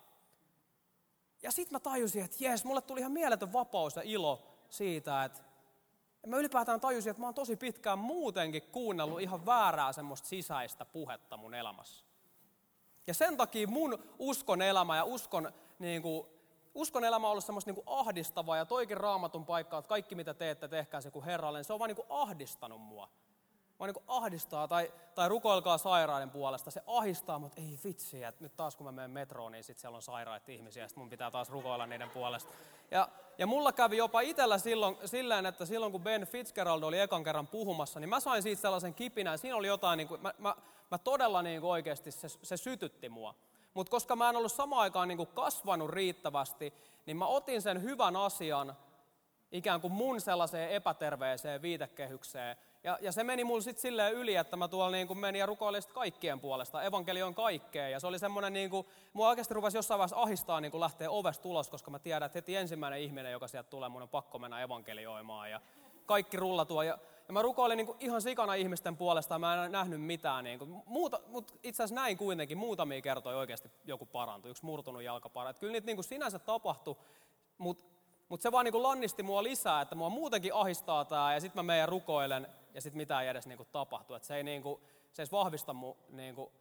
A: Ja sitten mä tajusin, että jes, mulle tuli ihan mieletön vapaus ja ilo siitä, että mä ylipäätään tajusin, että mä oon tosi pitkään muutenkin kuunnellut ihan väärää semmoista sisäistä puhetta mun elämässä. Ja sen takia mun uskon elämä ja uskon niin kuin, uskon elämä on ollut semmoista niin kuin ahdistavaa ja toikin raamatun paikka, että kaikki mitä teette, tehkää se kuin Herralle, niin se on vaan niin kuin ahdistanut mua. Vaan niin ahdistaa, tai, tai rukoilkaa sairaiden puolesta. Se ahdistaa, mutta ei vitsi, että nyt taas kun mä menen metroon, niin sitten siellä on sairaita ihmisiä, ja sitten mun pitää taas rukoilla niiden puolesta. Ja, ja mulla kävi jopa itsellä silloin, silleen, että silloin kun Ben Fitzgerald oli ekan kerran puhumassa, niin mä sain siitä sellaisen kipinän. Siinä oli jotain, niin kuin, mä, mä, mä todella niin kuin oikeasti, se, se sytytti mua. Mutta koska mä en ollut samaan aikaan niin kuin kasvanut riittävästi, niin mä otin sen hyvän asian ikään kuin mun sellaiseen epäterveeseen viitekehykseen. Ja, ja se meni mulle sitten silleen yli, että mä tuolla niin menin ja rukoilin kaikkien puolesta. Evankeli on kaikkea. Ja se oli semmoinen, niin kuin, mua oikeasti rupesi jossain vaiheessa ahistaa niin kuin lähteä ovesta ulos, koska mä tiedän, että heti ensimmäinen ihminen, joka sieltä tulee, mun on pakko mennä evankelioimaan. Ja kaikki rullatuo. Ja, ja mä rukoilin niin kuin ihan sikana ihmisten puolesta, mä en nähnyt mitään. Niin kuin, muuta, mutta itse asiassa näin kuitenkin, muutamia kertoja oikeasti joku parantui, yksi murtunut jalka parantui. Kyllä niitä niin kuin sinänsä tapahtui, mutta mutta se vaan niin kuin lannisti mua lisää, että mua muutenkin ahistaa tämä ja sitten mä menen rukoilen ja sitten mitään ei edes niin kuin tapahtu. Että se ei, niin kuin, se ei vahvista mun niin kuin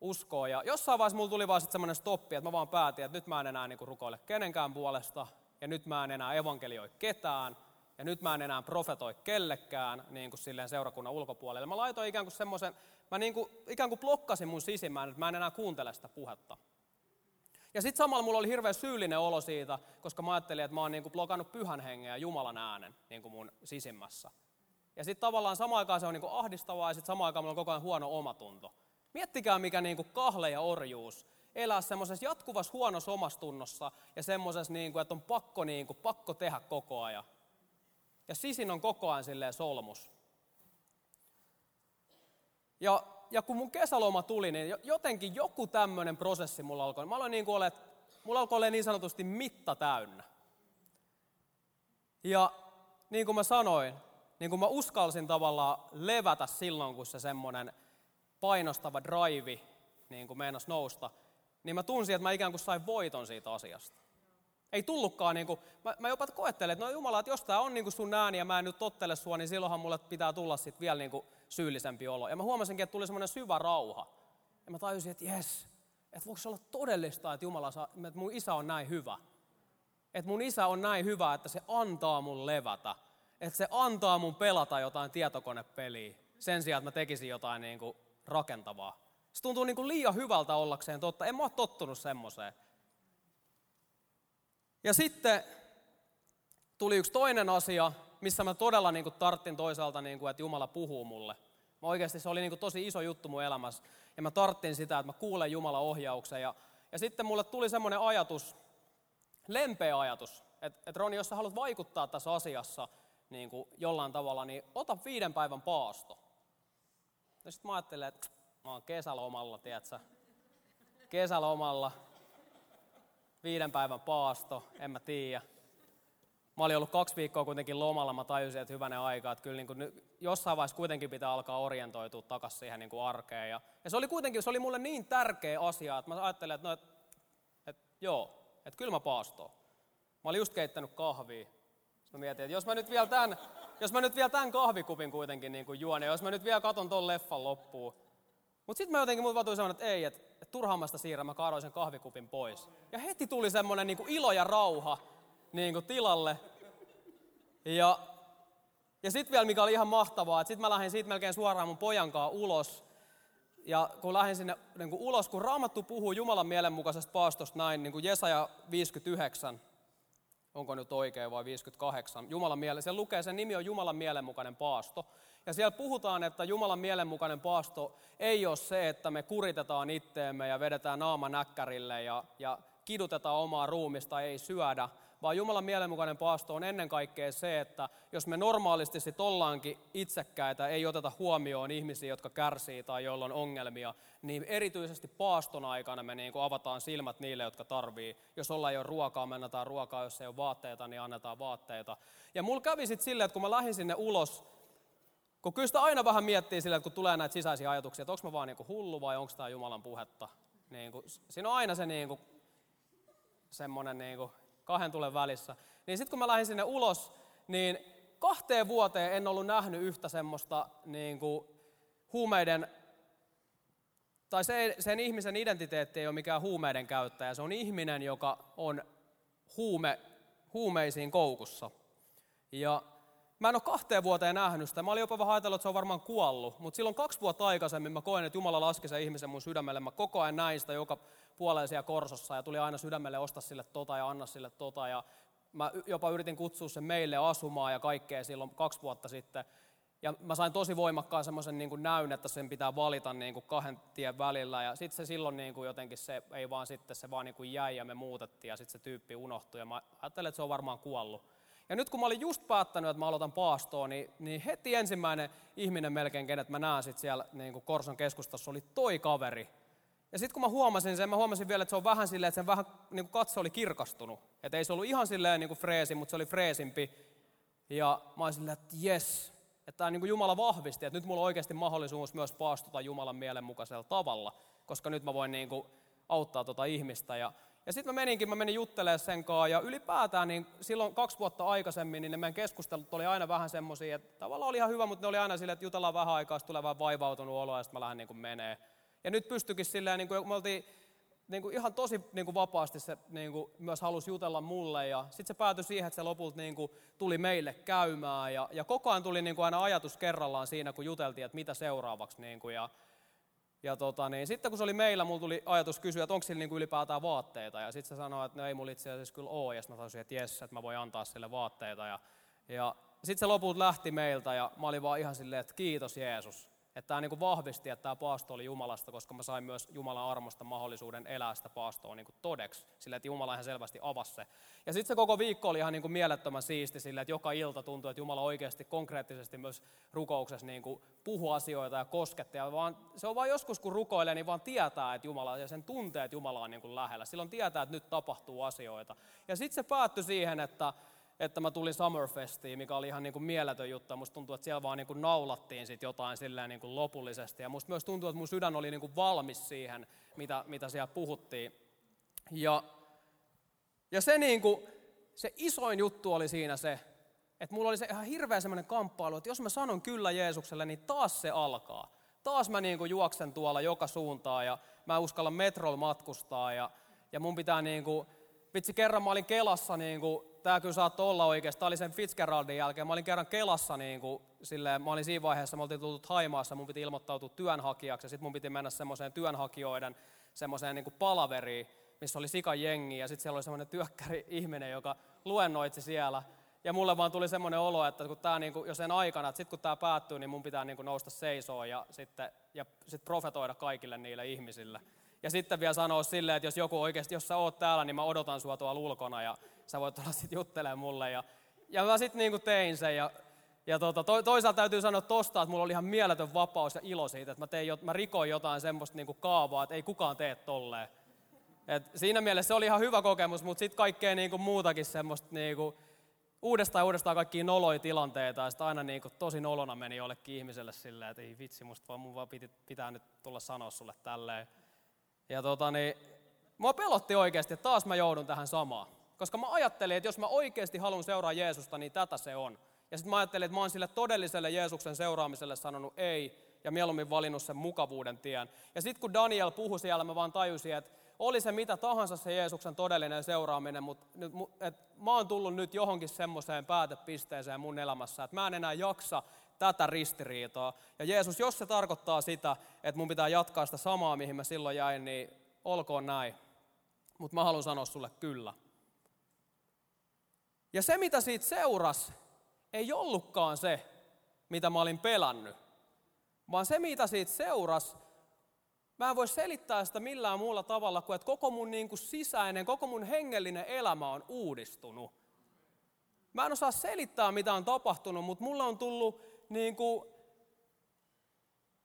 A: uskoa. Ja jossain vaiheessa mulla tuli vaan sitten semmoinen stoppi, että mä vaan päätin, että nyt mä en enää niin kuin rukoile kenenkään puolesta ja nyt mä en enää evankelioi ketään ja nyt mä en enää profetoi kellekään niin kuin silleen seurakunnan ulkopuolelle. Mä laitoin ikään kuin semmoisen, mä niin kuin, ikään kuin blokkasin mun sisimmään, että mä en enää kuuntele sitä puhetta. Ja sitten samalla mulla oli hirveän syyllinen olo siitä, koska mä ajattelin, että mä oon niin kuin blokannut pyhän hengen ja Jumalan äänen niin kuin mun sisimmässä. Ja sitten tavallaan samaan aikaan se on niin kuin ahdistavaa ja sitten samaan aikaan on koko ajan huono omatunto. Miettikää mikä niin kuin kahle ja orjuus elää semmoisessa jatkuvassa huonossa omastunnossa ja semmoisessa, niin kuin, että on pakko, niin kuin, pakko tehdä koko ajan. Ja sisin on koko ajan silleen solmus. Ja, ja kun mun kesäloma tuli, niin jotenkin joku tämmöinen prosessi mulla alkoi. Mä aloin niin kuin ole, mulla alkoi olla niin sanotusti mitta täynnä. Ja niin kuin mä sanoin, niin kuin mä uskalsin tavallaan levätä silloin, kun se semmoinen painostava drive niin kuin meinas nousta, niin mä tunsin, että mä ikään kuin sain voiton siitä asiasta. Ei tullutkaan, niin kuin, mä, mä jopa koettelen, että no Jumala, että jos tämä on niin kuin sun ääni ja mä en nyt tottele sua, niin silloinhan mulle pitää tulla sitten vielä niin kuin syyllisempi olo. Ja mä huomasinkin, että tuli semmoinen syvä rauha. Ja mä tajusin, että jes, että voiko se olla todellista, että Jumala saa, että mun isä on näin hyvä. Että mun isä on näin hyvä, että se antaa mun levätä. Että se antaa mun pelata jotain tietokonepeliä sen sijaan, että mä tekisin jotain niin kuin rakentavaa. Se tuntuu niin kuin liian hyvältä ollakseen totta. En mä ole tottunut semmoiseen. Ja sitten tuli yksi toinen asia, missä mä todella niin kuin tarttin toisaalta, niin kuin, että Jumala puhuu mulle. Mä oikeasti se oli niin kuin tosi iso juttu mun elämässä. Ja mä tarttin sitä, että mä kuulen Jumalan ohjauksen. Ja, ja sitten mulle tuli semmoinen ajatus, lempeä ajatus, että, että Roni, jos sä haluat vaikuttaa tässä asiassa niin kuin jollain tavalla, niin ota viiden päivän paasto. Ja sitten mä ajattelin, että mä oon kesälomalla, tiedätkö? Kesälomalla, viiden päivän paasto, en mä tiedä. Mä olin ollut kaksi viikkoa kuitenkin lomalla, mä tajusin, että hyvänen aika, että kyllä niin kuin jossain vaiheessa kuitenkin pitää alkaa orientoitua takaisin siihen niin kuin arkeen. Ja, ja se oli kuitenkin, se oli mulle niin tärkeä asia, että mä ajattelin, että, no, että, että joo, että kyllä mä paastoon. Mä olin just keittänyt kahvia. Sitten mä mietin, että jos mä nyt vielä tämän, jos mä nyt vielä tämän kahvikupin kuitenkin niin kuin juon, ja jos mä nyt vielä katon ton leffan loppuun, mutta sitten mä jotenkin mut vatuin semmoinen, että ei, että, että turhaamasta siirrä, mä kaadoin sen kahvikupin pois. Ja heti tuli semmoinen niin kuin ilo ja rauha niin kuin tilalle. Ja, ja sitten vielä, mikä oli ihan mahtavaa, että sitten mä lähdin siitä melkein suoraan mun pojankaan ulos. Ja kun lähdin sinne niin kuin ulos, kun Raamattu puhuu Jumalan mielenmukaisesta paastosta näin, niin kuin Jesaja 59, onko nyt oikein vai 58, Jumalan miele, se lukee, sen nimi on Jumalan mielenmukainen paasto. Ja siellä puhutaan, että Jumalan mielenmukainen paasto ei ole se, että me kuritetaan itteemme ja vedetään naama näkkärille ja, ja kidutetaan omaa ruumista, ei syödä, vaan Jumalan mielenmukainen paasto on ennen kaikkea se, että jos me normaalisti sit ollaankin itsekkäitä, ei oteta huomioon ihmisiä, jotka kärsii tai joilla on ongelmia, niin erityisesti paaston aikana me niin avataan silmät niille, jotka tarvii. Jos ollaan ole ruokaa, me annetaan ruokaa, jos ei ole vaatteita, niin annetaan vaatteita. Ja mulla kävi sitten silleen, että kun mä lähdin sinne ulos, kun kyllä sitä aina vähän miettii sillä, että kun tulee näitä sisäisiä ajatuksia, että onko mä vaan niin hullu vai onko tämä Jumalan puhetta. Niin kuin, siinä on aina se niin kuin, semmoinen niin kuin, kahden tulen välissä. Niin sitten kun mä lähdin sinne ulos, niin kahteen vuoteen en ollut nähnyt yhtä semmoista niin kuin, huumeiden, tai se, sen ihmisen identiteetti ei ole mikään huumeiden käyttäjä. Se on ihminen, joka on huume, huumeisiin koukussa. Ja mä en ole kahteen vuoteen nähnyt sitä. Mä olin jopa vähän ajatellut, että se on varmaan kuollut. Mutta silloin kaksi vuotta aikaisemmin mä koen, että Jumala laski sen ihmisen mun sydämelle. Mä koko ajan näin sitä joka puolella siellä korsossa ja tuli aina sydämelle ostaa sille tota ja anna sille tota. Ja mä jopa yritin kutsua sen meille asumaan ja kaikkea silloin kaksi vuotta sitten. Ja mä sain tosi voimakkaan semmoisen niin näyn, että sen pitää valita niin kuin kahden tien välillä. Ja sitten se silloin niin kuin jotenkin se ei vaan sitten, se vaan niin kuin jäi ja me muutettiin ja sitten se tyyppi unohtui. Ja mä ajattelin, että se on varmaan kuollut. Ja nyt kun mä olin just päättänyt, että mä aloitan paastoa, niin, niin heti ensimmäinen ihminen melkein, kenet mä näen sitten siellä niin kuin Korson keskustassa, oli toi kaveri. Ja sitten kun mä huomasin sen, mä huomasin vielä, että se on vähän silleen, että sen vähän niin kuin katse oli kirkastunut. Että ei se ollut ihan silleen niin kuin freesi, mutta se oli freesimpi. Ja mä olin silleen, että jes, että tämä niin kuin Jumala vahvisti, että nyt mulla on oikeasti mahdollisuus myös paastota Jumalan mielenmukaisella tavalla, koska nyt mä voin niin kuin auttaa tuota ihmistä. Ja, ja sitten mä meninkin, mä menin juttelemaan sen kanssa, ja ylipäätään niin silloin kaksi vuotta aikaisemmin, niin ne meidän keskustelut oli aina vähän semmoisia, että tavallaan oli ihan hyvä, mutta ne oli aina silleen, että jutellaan vähän aikaa, tulee vähän vaivautunut olo, ja sitten mä lähden niin kuin menee. Ja nyt pystyikin silleen, niin kuin me oltiin niin kuin ihan tosi niin kuin vapaasti se niin kuin myös halusi jutella mulle ja sitten se päätyi siihen, että se lopulta niin kuin tuli meille käymään ja, ja koko ajan tuli niin kuin aina ajatus kerrallaan siinä, kun juteltiin, että mitä seuraavaksi. Niin kuin, ja, ja tota, niin, sitten kun se oli meillä, mulla tuli ajatus kysyä, että onko sillä niin kuin ylipäätään vaatteita ja sitten se sanoi, että no ei mulla itse asiassa kyllä ole ja sitten mä tajusin, että jes, että mä voin antaa sille vaatteita ja, ja sitten se lopulta lähti meiltä ja mä olin vaan ihan silleen, että kiitos Jeesus, että tämä niin vahvisti, että tämä paasto oli Jumalasta, koska mä sain myös Jumalan armosta mahdollisuuden elää sitä paastoa niin kuin todeksi, sillä että Jumala ihan selvästi avasi se. Ja sitten se koko viikko oli ihan niin kuin mielettömän siisti sillä, että joka ilta tuntui, että Jumala oikeasti konkreettisesti myös rukouksessa niin kuin puhui asioita ja kosketti. Ja vaan, se on vain joskus, kun rukoilee, niin vaan tietää, että Jumala, ja sen tuntee, että Jumala on niin kuin lähellä. Silloin tietää, että nyt tapahtuu asioita. Ja sitten se päättyi siihen, että että mä tulin Summerfestiin, mikä oli ihan niin kuin mieletön juttu. Musta tuntuu, että siellä vaan niin kuin naulattiin sit jotain silleen niin kuin lopullisesti. Ja musta myös tuntuu, että mun sydän oli niin kuin valmis siihen, mitä, mitä siellä puhuttiin. Ja, ja se, niin kuin, se isoin juttu oli siinä se, että mulla oli se ihan hirveä semmoinen kamppailu, että jos mä sanon kyllä Jeesukselle, niin taas se alkaa. Taas mä niin kuin juoksen tuolla joka suuntaan ja mä uskallan metrolla matkustaa ja, ja mun pitää niin kuin, vitsi kerran mä olin Kelassa niin kuin tämä kyllä saattoi olla oikeasti. Tämä oli sen Fitzgeraldin jälkeen. Mä olin kerran Kelassa, niin kuin, silleen, mä olin siinä vaiheessa, me oltiin tullut Haimaassa, mun piti ilmoittautua työnhakijaksi, ja sitten mun piti mennä semmoiseen työnhakijoiden semmoiseen niin palaveriin, missä oli sika jengi, ja sitten siellä oli semmoinen työkkäri ihminen, joka luennoitsi siellä. Ja mulle vaan tuli semmoinen olo, että kun tää, niin kuin, jo sen aikana, että sitten kun tämä päättyy, niin mun pitää niin kuin, nousta seisoon ja sitten ja sit profetoida kaikille niille ihmisille. Ja sitten vielä sanoa silleen, että jos joku oikeasti, jos sä oot täällä, niin mä odotan sua tuolla ulkona ja sä voit tulla sitten juttelemaan mulle. Ja, ja mä sitten niin tein sen ja, ja tota, to, toisaalta täytyy sanoa tosta, että mulla oli ihan mieletön vapaus ja ilo siitä, että mä, tein, mä rikoin jotain semmoista niin kaavaa, että ei kukaan tee tolleen. Et siinä mielessä se oli ihan hyvä kokemus, mutta sitten kaikkea niin muutakin semmoista niin kuin, uudestaan ja uudestaan kaikkia noloja tilanteita ja sitten aina niin kuin, tosi nolona meni jollekin ihmiselle silleen, että ei vitsi, musta vaan mun vaan piti, pitää nyt tulla sanoa sulle tälleen. Ja tota niin, mua pelotti oikeasti, että taas mä joudun tähän samaan. Koska mä ajattelin, että jos mä oikeasti haluan seuraa Jeesusta, niin tätä se on. Ja sitten mä ajattelin, että mä oon sille todelliselle Jeesuksen seuraamiselle sanonut ei, ja mieluummin valinnut sen mukavuuden tien. Ja sitten kun Daniel puhui siellä, mä vaan tajusin, että oli se mitä tahansa se Jeesuksen todellinen seuraaminen, mutta et mä oon tullut nyt johonkin semmoiseen päätepisteeseen mun elämässä, että mä en enää jaksa tätä ristiriitaa. Ja Jeesus, jos se tarkoittaa sitä, että mun pitää jatkaa sitä samaa, mihin mä silloin jäin, niin olkoon näin. Mutta mä haluan sanoa sulle kyllä. Ja se, mitä siitä seurasi, ei ollutkaan se, mitä mä olin pelännyt. Vaan se, mitä siitä seurasi, mä en voi selittää sitä millään muulla tavalla kuin, että koko mun niin kuin sisäinen, koko mun hengellinen elämä on uudistunut. Mä en osaa selittää, mitä on tapahtunut, mutta mulla on tullut niin kuin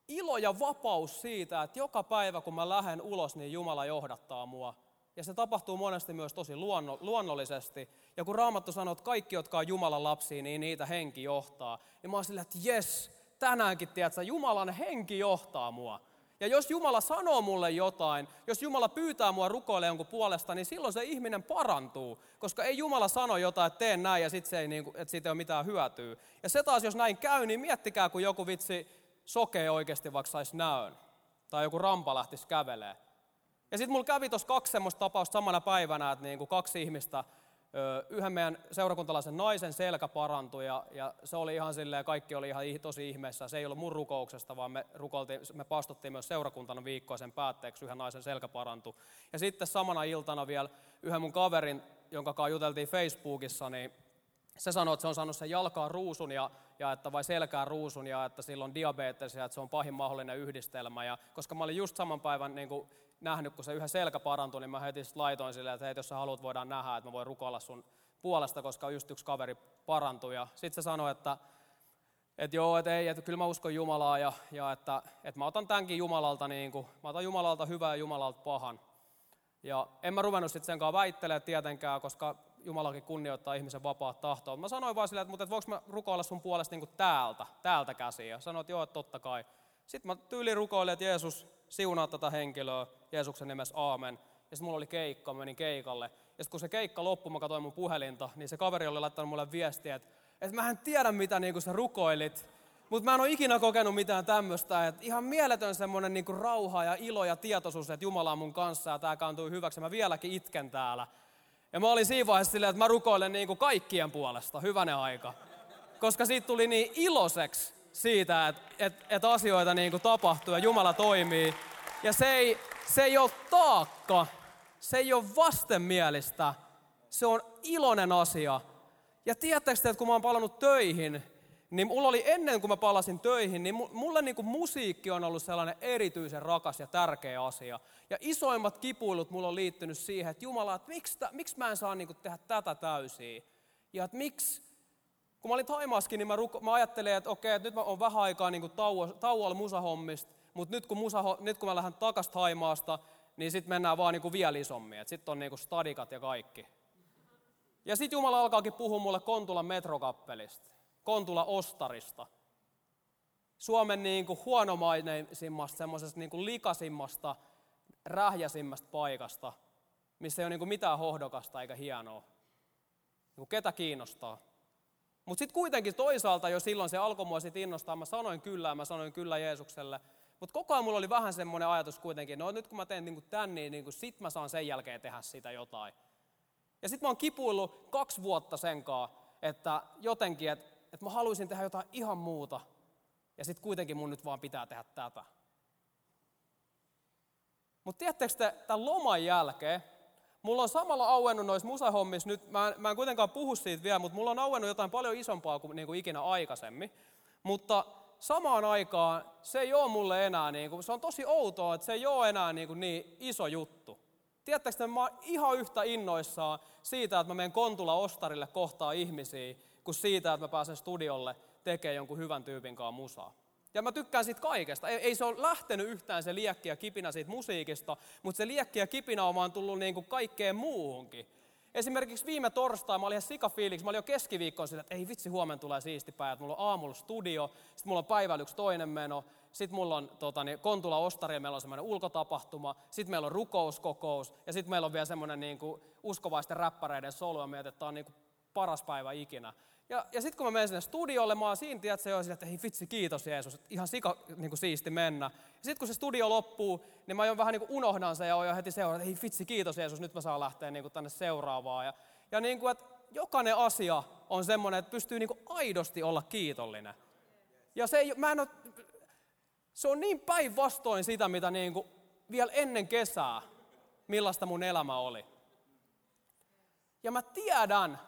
A: ilo ja vapaus siitä, että joka päivä kun mä lähden ulos, niin Jumala johdattaa mua. Ja se tapahtuu monesti myös tosi luonno, luonnollisesti. Ja kun Raamattu sanoo, että kaikki, jotka on Jumalan lapsia, niin niitä henki johtaa. Niin mä oon silleen, että jes, tänäänkin, tiedätkö, Jumalan henki johtaa mua. Ja jos Jumala sanoo mulle jotain, jos Jumala pyytää mua rukoille jonkun puolesta, niin silloin se ihminen parantuu. Koska ei Jumala sano jotain, että teen näin ja sit se ei, niin kuin, että siitä ei ole mitään hyötyä. Ja se taas, jos näin käy, niin miettikää, kun joku vitsi sokee oikeasti vaikka saisi näön. Tai joku rampa lähtisi kävelee. Ja sitten mulla kävi tuossa kaksi semmoista tapausta samana päivänä, että niin kuin kaksi ihmistä yhden meidän seurakuntalaisen naisen selkä parantui ja, ja se oli ihan silleen, kaikki oli ihan tosi ihmeessä. Se ei ollut mun rukouksesta, vaan me, rukoltiin, me pastottiin myös seurakuntana viikkoa sen päätteeksi, yhden naisen selkä parantui. Ja sitten samana iltana vielä yhden mun kaverin, jonka kanssa juteltiin Facebookissa, niin se sanoi, että se on saanut sen jalkaan ruusun ja, ja että vai selkään ruusun ja että sillä on diabetes ja että se on pahin mahdollinen yhdistelmä. Ja koska mä olin just saman päivän niin kuin nähnyt, kun se yhä selkä parantui, niin mä heti laitoin silleen, että hei, jos sä haluat, voidaan nähdä, että mä voin rukoilla sun puolesta, koska just yksi kaveri parantui. Ja sitten se sanoi, että, että joo, että ei, että kyllä mä uskon Jumalaa ja, ja että, että mä otan tämänkin Jumalalta, niin kuin, mä otan Jumalalta hyvää ja Jumalalta pahan. Ja en mä ruvennut sitten sen kanssa väittelemään tietenkään, koska Jumalakin kunnioittaa ihmisen vapaat tahtoa. Mä sanoin vaan silleen, että, että mä rukoilla sun puolesta niin kuin täältä, täältä käsiä. Ja sanoin, että joo, että totta kai. Sitten mä tyyli rukoilin, että Jeesus siunaa tätä henkilöä, Jeesuksen nimessä aamen. Ja sitten mulla oli keikka, mä menin keikalle. Ja sitten kun se keikka loppui, mä katsoin mun puhelinta, niin se kaveri oli laittanut mulle viestiä, että, että mä en tiedä mitä niin sä rukoilit, mutta mä en ole ikinä kokenut mitään tämmöistä. Että ihan mieletön semmoinen niin rauha ja ilo ja tietoisuus, että Jumala on mun kanssa ja tämä kantui hyväksi. Mä vieläkin itken täällä. Ja mä olin siinä vaiheessa silleen, että mä rukoilen niin kuin kaikkien puolesta, hyvänä aika. Koska siitä tuli niin iloiseksi siitä, että, että, että asioita niin kuin tapahtuu ja Jumala toimii. Ja se ei, se ei ole taakka, se ei ole vastenmielistä, se on iloinen asia. Ja tiedättekö te, että kun mä oon palannut töihin, niin mulla oli ennen kuin mä palasin töihin, niin mulle niin kuin musiikki on ollut sellainen erityisen rakas ja tärkeä asia. Ja isoimmat kipuilut mulla on liittynyt siihen, että Jumala, että miksi, miksi mä en saa niin kuin tehdä tätä täysiä? Ja että miksi, kun mä olin Taimaaskin, niin mä, ruko, mä ajattelin, että okei, että nyt mä oon vähän aikaa niin kuin tauo, tauolla musahommista, mutta nyt kun, musa, nyt kun mä lähden takaisin Taimaasta, niin sitten mennään vaan niin kuin vielä isommin. Sitten on niin kuin stadikat ja kaikki. Ja sitten Jumala alkaakin puhua mulle Kontulan metrokappelista. Kontula Ostarista. Suomen niin kuin huonomaisimmasta, semmoisesta niin kuin likasimmasta, rähjäsimmästä paikasta, missä ei ole niin kuin mitään hohdokasta eikä hienoa. Niin kuin ketä kiinnostaa. Mutta sitten kuitenkin toisaalta jo silloin se alkoi mua sit innostaa. Mä sanoin kyllä ja mä sanoin kyllä Jeesukselle. Mutta koko ajan mulla oli vähän semmoinen ajatus kuitenkin, no nyt kun mä teen niin tän, niin, niin sit mä saan sen jälkeen tehdä sitä jotain. Ja sitten mä oon kipuillut kaksi vuotta senkaan, että jotenkin, että että mä haluaisin tehdä jotain ihan muuta. Ja sitten kuitenkin mun nyt vaan pitää tehdä tätä. Mutta tiedättekö te, tämän loman jälkeen, mulla on samalla auennut noissa musahommissa nyt, mä en, mä en kuitenkaan puhu siitä vielä, mutta mulla on auennut jotain paljon isompaa kuin, niin kuin ikinä aikaisemmin. Mutta samaan aikaan se ei ole mulle enää, niin kuin, se on tosi outoa, että se ei ole enää niin, kuin niin iso juttu. Tiedättekö, että mä oon ihan yhtä innoissaan siitä, että mä menen Kontula Ostarille kohtaa ihmisiä, kuin siitä, että mä pääsen studiolle tekemään jonkun hyvän tyypin kanssa musaa. Ja mä tykkään siitä kaikesta. Ei, ei se ole lähtenyt yhtään se liekki ja kipinä siitä musiikista, mutta se liekki ja kipinä on vaan tullut niin kuin kaikkeen muuhunkin. Esimerkiksi viime torstai mä olin ihan sikafiiliksi, mä olin jo keskiviikkoon sillä, että ei vitsi, huomenna tulee siisti päivä, mulla on aamulla studio, sitten mulla on päivällä yksi toinen meno, sitten mulla on tota, niin, Kontula Ostari, meillä on semmoinen ulkotapahtuma, sitten meillä on rukouskokous, ja sitten meillä on vielä semmoinen niin kuin, uskovaisten räppäreiden solu, ja mietin, että tämä on niin kuin, paras päivä ikinä. Ja, ja sitten kun mä menen sinne studiolle, mä oon siinä, tiedätkö, jo että hei vitsi, kiitos Jeesus, ihan sika niin kuin siisti mennä. Ja sitten kun se studio loppuu, niin mä jo vähän niin unohdan sen ja oon jo heti seuraava, että hei vitsi, kiitos Jeesus, nyt mä saan lähteä niin kuin tänne seuraavaan. Ja, ja niin kuin, että jokainen asia on semmoinen, että pystyy niin kuin aidosti olla kiitollinen. Ja se, ei, mä en ole, se on niin päinvastoin sitä, mitä niin kuin vielä ennen kesää, millaista mun elämä oli. Ja mä tiedän,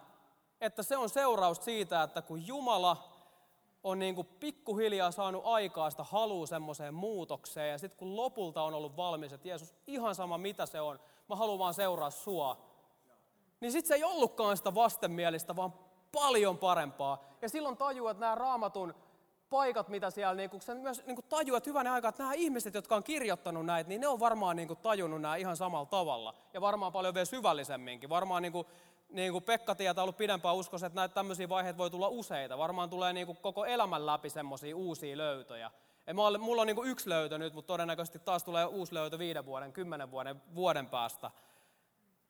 A: että se on seuraus siitä, että kun Jumala on niin kuin pikkuhiljaa saanut aikaa sitä halua semmoiseen muutokseen, ja sitten kun lopulta on ollut valmis, että Jeesus, ihan sama mitä se on, mä haluan vaan seuraa sua, niin sitten se ei ollutkaan sitä vastenmielistä, vaan paljon parempaa. Ja silloin tajuu, että nämä raamatun paikat, mitä siellä, niin kun sen myös niin kun tajuu, että hyvänä aikaa, että nämä ihmiset, jotka on kirjoittanut näitä, niin ne on varmaan niin tajunnut nämä ihan samalla tavalla. Ja varmaan paljon vielä syvällisemminkin. Varmaan niin kuin niin kuin Pekka tietää ollut pidempään uskossa, että näitä tämmöisiä vaiheita voi tulla useita. Varmaan tulee niin kuin koko elämän läpi semmoisia uusia löytöjä. Ole, mulla on niin kuin yksi löytö nyt, mutta todennäköisesti taas tulee uusi löytö viiden vuoden, kymmenen vuoden, vuoden päästä.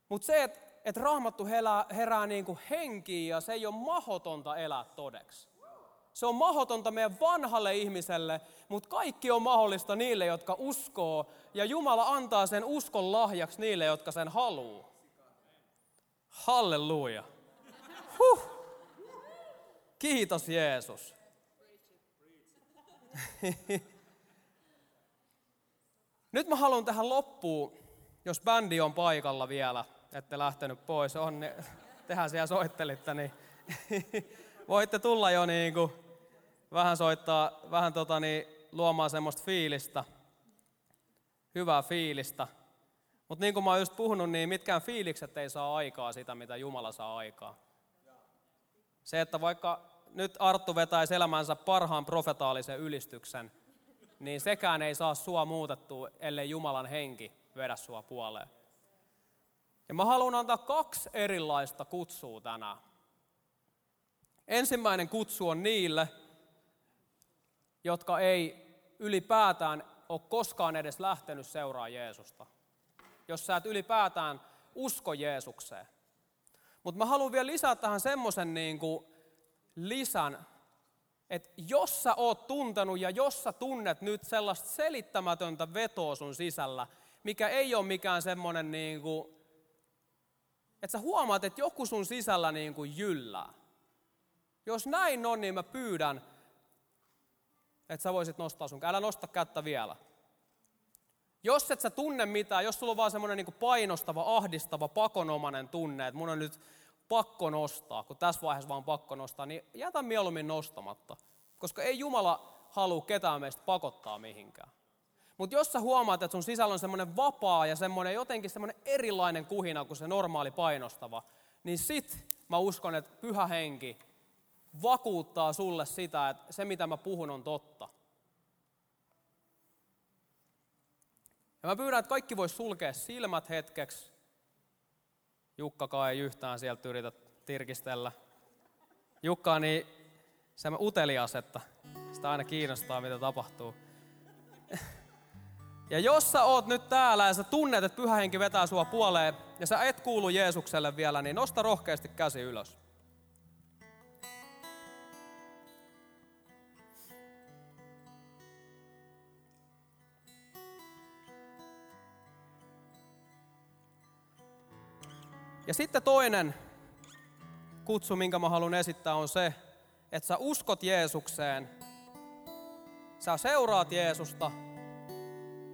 A: Mutta se, että et raamattu herää, herää niin kuin henkiin ja se ei ole mahdotonta elää todeksi. Se on mahdotonta meidän vanhalle ihmiselle, mutta kaikki on mahdollista niille, jotka uskoo. Ja Jumala antaa sen uskon lahjaksi niille, jotka sen haluaa. Halleluja. Huh. Kiitos Jeesus. Nyt mä haluan tähän loppuun, jos bändi on paikalla vielä, ette lähtenyt pois, on, niin tehän siellä soittelitte, niin voitte tulla jo niin kuin vähän soittaa, vähän tota niin, luomaan semmoista fiilistä, hyvää fiilistä. Mutta niin kuin mä oon just puhunut, niin mitkään fiilikset ei saa aikaa sitä, mitä Jumala saa aikaa. Se, että vaikka nyt Arttu vetäisi elämänsä parhaan profetaalisen ylistyksen, niin sekään ei saa sua muutettua, ellei Jumalan henki vedä sua puoleen. Ja mä haluan antaa kaksi erilaista kutsua tänään. Ensimmäinen kutsu on niille, jotka ei ylipäätään ole koskaan edes lähtenyt seuraa Jeesusta. Jos sä et ylipäätään usko Jeesukseen. Mutta mä haluan vielä lisää tähän semmoisen niin lisän, että jos sä oot tuntenut ja jos sä tunnet nyt sellaista selittämätöntä vetoa sun sisällä, mikä ei ole mikään semmoinen niin että sä huomaat, että joku sun sisällä niin kuin jyllää. Jos näin on, niin mä pyydän, että sä voisit nostaa sun. Älä nosta kättä vielä. Jos et sä tunne mitään, jos sulla on vaan semmoinen niin painostava, ahdistava, pakonomainen tunne, että mun on nyt pakko nostaa, kun tässä vaiheessa vaan pakko nostaa, niin jätä mieluummin nostamatta. Koska ei Jumala halua ketään meistä pakottaa mihinkään. Mutta jos sä huomaat, että sun sisällä on semmoinen vapaa ja semmoinen jotenkin semmoinen erilainen kuhina kuin se normaali painostava, niin sit mä uskon, että pyhä henki vakuuttaa sulle sitä, että se mitä mä puhun on totta. Ja mä pyydän, että kaikki vois sulkea silmät hetkeksi. Jukka ei yhtään sieltä yritä tirkistellä. Jukka on niin se utelias, että sitä aina kiinnostaa, mitä tapahtuu. Ja jos sä oot nyt täällä ja sä tunnet, että pyhä henki vetää sua puoleen ja sä et kuulu Jeesukselle vielä, niin nosta rohkeasti käsi ylös. Ja sitten toinen kutsu, minkä mä haluan esittää, on se, että sä uskot Jeesukseen, sä seuraat Jeesusta,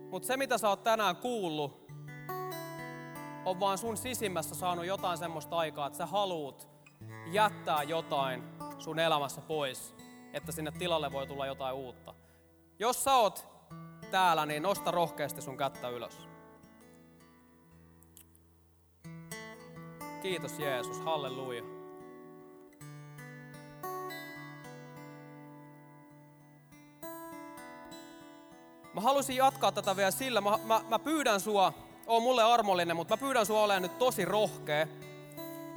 A: mutta se mitä sä oot tänään kuullut, on vaan sun sisimmässä saanut jotain semmoista aikaa, että sä haluut jättää jotain sun elämässä pois, että sinne tilalle voi tulla jotain uutta. Jos sä oot täällä, niin nosta rohkeasti sun kättä ylös. Kiitos Jeesus, halleluja. Mä halusin jatkaa tätä vielä sillä, mä, mä, mä pyydän sua, on mulle armollinen, mutta mä pyydän sua olemaan nyt tosi rohkea.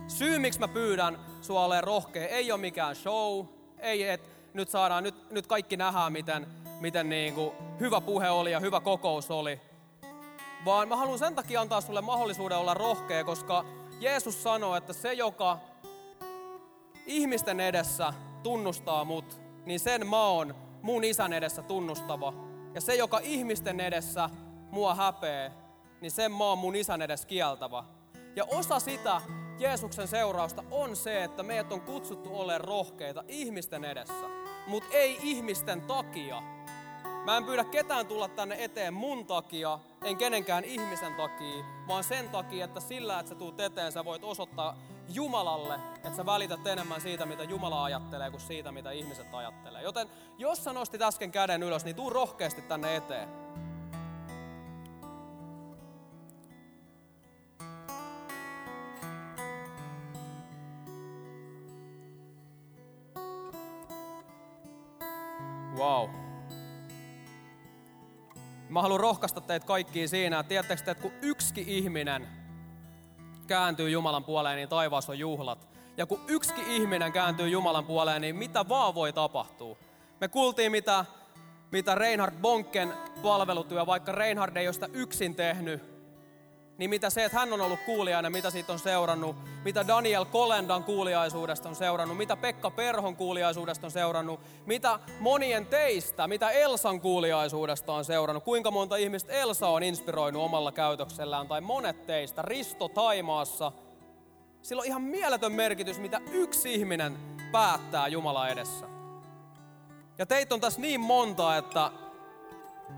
A: Syy, miksi mä pyydän sua olemaan rohkea, ei ole mikään show, ei, että nyt saadaan, nyt, nyt kaikki nähdään, miten, miten niin kuin hyvä puhe oli ja hyvä kokous oli. Vaan mä haluan sen takia antaa sulle mahdollisuuden olla rohkea, koska Jeesus sanoo, että se, joka ihmisten edessä tunnustaa mut, niin sen mä oon mun isän edessä tunnustava. Ja se, joka ihmisten edessä mua häpee, niin sen mä oon mun isän edessä kieltävä. Ja osa sitä Jeesuksen seurausta on se, että meidät on kutsuttu olemaan rohkeita ihmisten edessä, mutta ei ihmisten takia. Mä en pyydä ketään tulla tänne eteen mun takia, en kenenkään ihmisen takia, vaan sen takia, että sillä, että sä tuut eteen, sä voit osoittaa Jumalalle, että sä välität enemmän siitä, mitä Jumala ajattelee, kuin siitä, mitä ihmiset ajattelee. Joten jos sä nostit äsken käden ylös, niin tuu rohkeasti tänne eteen. Haluan rohkaista teitä kaikkiin siinä, että tiedättekö että kun yksi ihminen kääntyy Jumalan puoleen, niin taivaassa on juhlat. Ja kun yksi ihminen kääntyy Jumalan puoleen, niin mitä vaan voi tapahtua. Me kuultiin, mitä, mitä Reinhard Bonken palvelutyö, vaikka Reinhard ei ole sitä yksin tehnyt, niin mitä se, että hän on ollut kuulijainen, mitä siitä on seurannut, mitä Daniel Kolendan kuuliaisuudesta on seurannut, mitä Pekka Perhon kuuliaisuudesta on seurannut, mitä monien teistä, mitä Elsan kuuliaisuudesta on seurannut, kuinka monta ihmistä Elsa on inspiroinut omalla käytöksellään, tai monet teistä, Risto Taimaassa, Sillä on ihan mieletön merkitys, mitä yksi ihminen päättää Jumala edessä. Ja teitä on tässä niin monta, että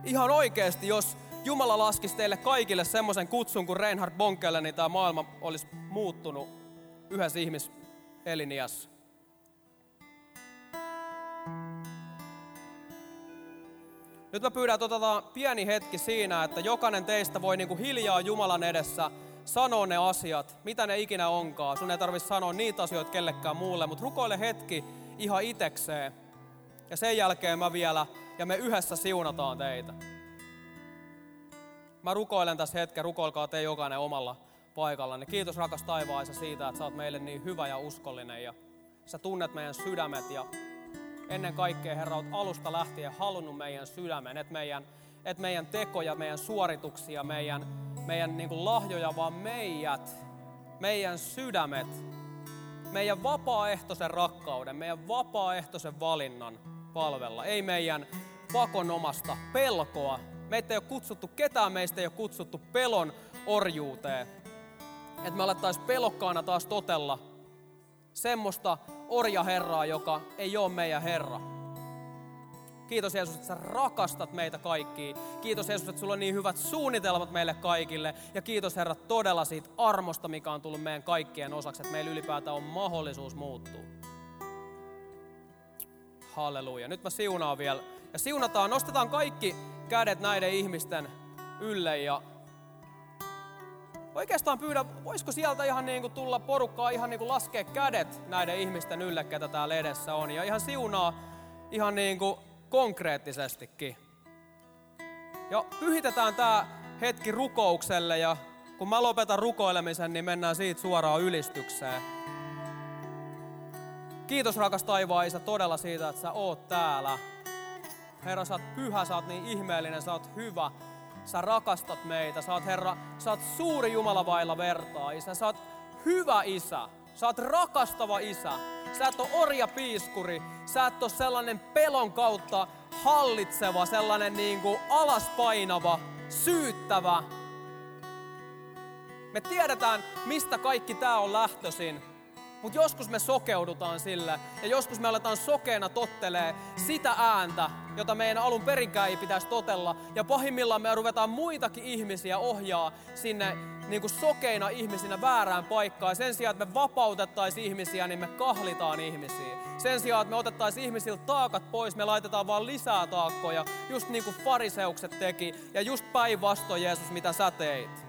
A: ihan oikeasti, jos Jumala laskisi teille kaikille semmoisen kutsun kuin Reinhard Bonkelle, niin tämä maailma olisi muuttunut yhdessä ihmis eliniässä. Nyt mä pyydän, että otetaan pieni hetki siinä, että jokainen teistä voi niin kuin hiljaa Jumalan edessä sanoa ne asiat, mitä ne ikinä onkaan. Sun ei tarvitse sanoa niitä asioita kellekään muulle, mutta rukoile hetki ihan itekseen. Ja sen jälkeen mä vielä, ja me yhdessä siunataan teitä. Mä rukoilen tässä hetken, rukoilkaa te jokainen omalla paikallanne. Kiitos rakas taivaisa siitä, että sä oot meille niin hyvä ja uskollinen ja sä tunnet meidän sydämet ja ennen kaikkea Herra, oot alusta lähtien halunnut meidän sydämen, että meidän, et meidän tekoja, meidän suorituksia, meidän, meidän niin kuin lahjoja, vaan meidät, meidän sydämet, meidän vapaaehtoisen rakkauden, meidän vapaaehtoisen valinnan palvella. Ei meidän pakonomasta pelkoa. Meitä ei ole kutsuttu, ketään meistä ei ole kutsuttu pelon orjuuteen. Että me alettaisiin pelokkaana taas totella semmoista orjaherraa, joka ei ole meidän Herra. Kiitos Jeesus, että sä rakastat meitä kaikkia. Kiitos Jeesus, että sulla on niin hyvät suunnitelmat meille kaikille. Ja kiitos Herra todella siitä armosta, mikä on tullut meidän kaikkien osaksi, että meillä ylipäätään on mahdollisuus muuttua. Halleluja. Nyt mä siunaan vielä. Ja siunataan, nostetaan kaikki kädet näiden ihmisten ylle ja oikeastaan pyydä, voisiko sieltä ihan niin kuin tulla porukkaa ihan niin kuin laskea kädet näiden ihmisten ylle, ketä täällä edessä on. Ja ihan siunaa ihan niin kuin konkreettisestikin. Ja pyhitetään tämä hetki rukoukselle ja kun mä lopetan rukoilemisen, niin mennään siitä suoraan ylistykseen. Kiitos rakas taivaan Isä todella siitä, että sä oot täällä. Herra, sä oot pyhä, sä oot niin ihmeellinen, sä oot hyvä. Sä rakastat meitä. Sä oot, Herra, sä oot suuri Jumala vailla vertaa, Isä. Sä oot hyvä Isä. Sä oot rakastava Isä. Sä et ole orja piiskuri. Sä et ole sellainen pelon kautta hallitseva, sellainen niin kuin alaspainava, syyttävä. Me tiedetään, mistä kaikki tämä on lähtöisin. Mutta joskus me sokeudutaan sille ja joskus me aletaan sokeena tottelee sitä ääntä, jota meidän alun perinkään ei pitäisi totella. Ja pahimmillaan me ruvetaan muitakin ihmisiä ohjaa sinne niin kuin sokeina ihmisinä väärään paikkaan. Sen sijaan, että me vapautettaisiin ihmisiä, niin me kahlitaan ihmisiä. Sen sijaan, että me otettaisiin ihmisiltä taakat pois, me laitetaan vaan lisää taakkoja, just niin kuin fariseukset teki. Ja just päinvastoin Jeesus, mitä sä teit.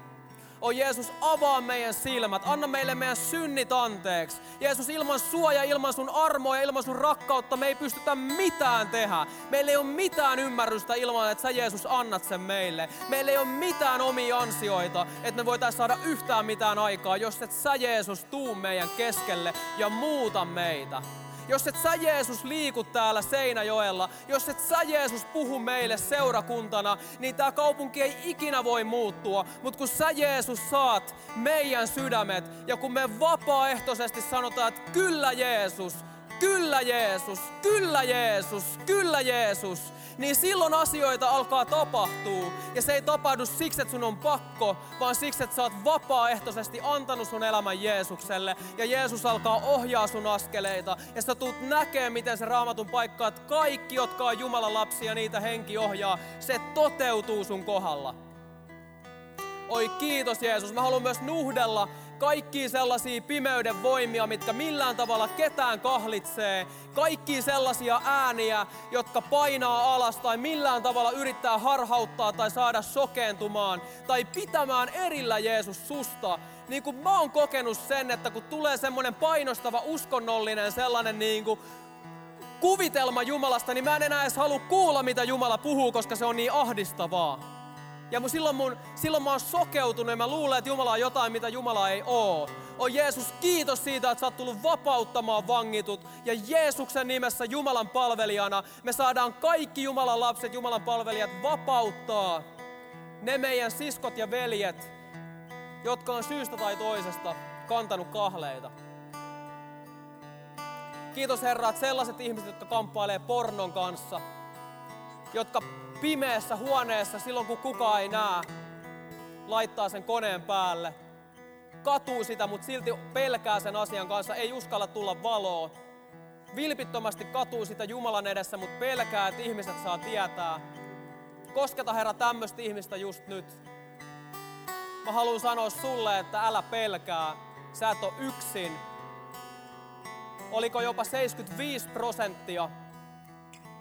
A: O Jeesus, avaa meidän silmät, anna meille meidän synnit anteeksi. Jeesus, ilman sua ja ilman sun armoa ja ilman sun rakkautta me ei pystytä mitään tehdä. Meillä ei ole mitään ymmärrystä ilman, että sä Jeesus annat sen meille. Meillä ei ole mitään omia ansioita, että me voitaisiin saada yhtään mitään aikaa, jos et sä Jeesus tuu meidän keskelle ja muuta meitä. Jos et sä Jeesus liiku täällä Seinäjoella, jos et sä Jeesus puhu meille seurakuntana, niin tämä kaupunki ei ikinä voi muuttua. Mutta kun sä Jeesus saat meidän sydämet ja kun me vapaaehtoisesti sanotaan, että kyllä Jeesus, kyllä Jeesus, kyllä Jeesus, kyllä Jeesus, niin silloin asioita alkaa tapahtua. Ja se ei tapahdu siksi, että sun on pakko, vaan siksi, että sä oot vapaaehtoisesti antanut sun elämän Jeesukselle. Ja Jeesus alkaa ohjaa sun askeleita. Ja sä tulet näkee, miten se raamatun paikka, että kaikki, jotka on Jumalan lapsia, niitä henki ohjaa, se toteutuu sun kohdalla. Oi kiitos Jeesus. Mä haluan myös nuhdella kaikki sellaisia pimeyden voimia, mitkä millään tavalla ketään kahlitsee. Kaikki sellaisia ääniä, jotka painaa alas tai millään tavalla yrittää harhauttaa tai saada sokeentumaan tai pitämään erillä Jeesus susta. Niin kuin mä oon kokenut sen, että kun tulee semmoinen painostava uskonnollinen sellainen niin kuin kuvitelma Jumalasta, niin mä en enää edes halua kuulla, mitä Jumala puhuu, koska se on niin ahdistavaa. Ja mun, silloin, mun, silloin mä oon sokeutunut ja mä luulen, että Jumala on jotain, mitä Jumala ei oo. O Jeesus, kiitos siitä, että sä oot tullut vapauttamaan vangitut. Ja Jeesuksen nimessä Jumalan palvelijana me saadaan kaikki Jumalan lapset, Jumalan palvelijat vapauttaa ne meidän siskot ja veljet, jotka on syystä tai toisesta kantanut kahleita. Kiitos Herra, että sellaiset ihmiset, jotka kamppailee pornon kanssa, jotka pimeässä huoneessa silloin, kun kukaan ei näe, laittaa sen koneen päälle katuu sitä, mutta silti pelkää sen asian kanssa, ei uskalla tulla valoa. Vilpittömästi katuu sitä Jumalan edessä, mutta pelkää, että ihmiset saa tietää. Kosketa Herra tämmöistä ihmistä just nyt. Mä haluan sanoa sulle, että älä pelkää. Sä et ole yksin. Oliko jopa 75 prosenttia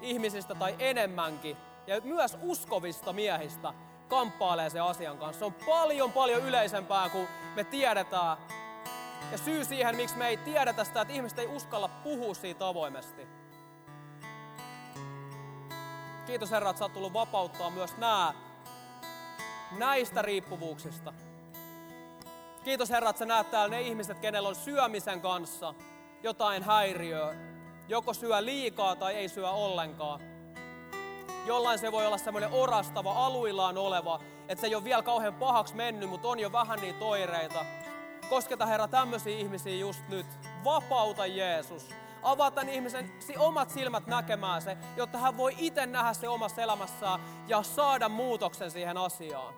A: ihmisistä tai enemmänkin, ja myös uskovista miehistä, kamppailee sen asian kanssa. Se on paljon paljon yleisempää kuin me tiedetään. Ja syy siihen, miksi me ei tiedetä sitä, että ihmiset ei uskalla puhua siitä avoimesti. Kiitos Herra, että sä oot tullut vapauttaa myös nämä näistä riippuvuuksista. Kiitos Herra, että sä näet täällä ne ihmiset, kenellä on syömisen kanssa jotain häiriöä. Joko syö liikaa tai ei syö ollenkaan. Jollain se voi olla semmoinen orastava, aluillaan oleva, että se ei ole vielä kauhean pahaksi mennyt, mutta on jo vähän niitä toireita. Kosketa Herra tämmöisiä ihmisiä just nyt. Vapauta Jeesus. Avaa tämän ihmisen omat silmät näkemään se, jotta hän voi itse nähdä se omassa elämässään ja saada muutoksen siihen asiaan.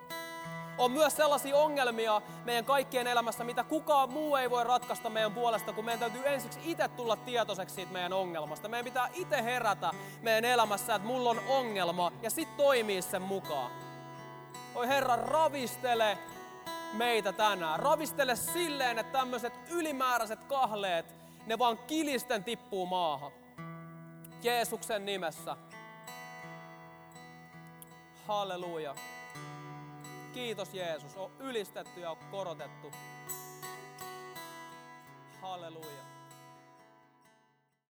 A: On myös sellaisia ongelmia meidän kaikkien elämässä, mitä kukaan muu ei voi ratkaista meidän puolesta, kun meidän täytyy ensiksi itse tulla tietoiseksi siitä meidän ongelmasta. Meidän pitää itse herätä meidän elämässä, että mulla on ongelma ja sitten toimii sen mukaan. Oi Herra, ravistele meitä tänään. Ravistele silleen, että tämmöiset ylimääräiset kahleet, ne vaan kilisten tippuu maahan. Jeesuksen nimessä. Halleluja. Kiitos Jeesus, on ylistetty ja on korotettu. Halleluja.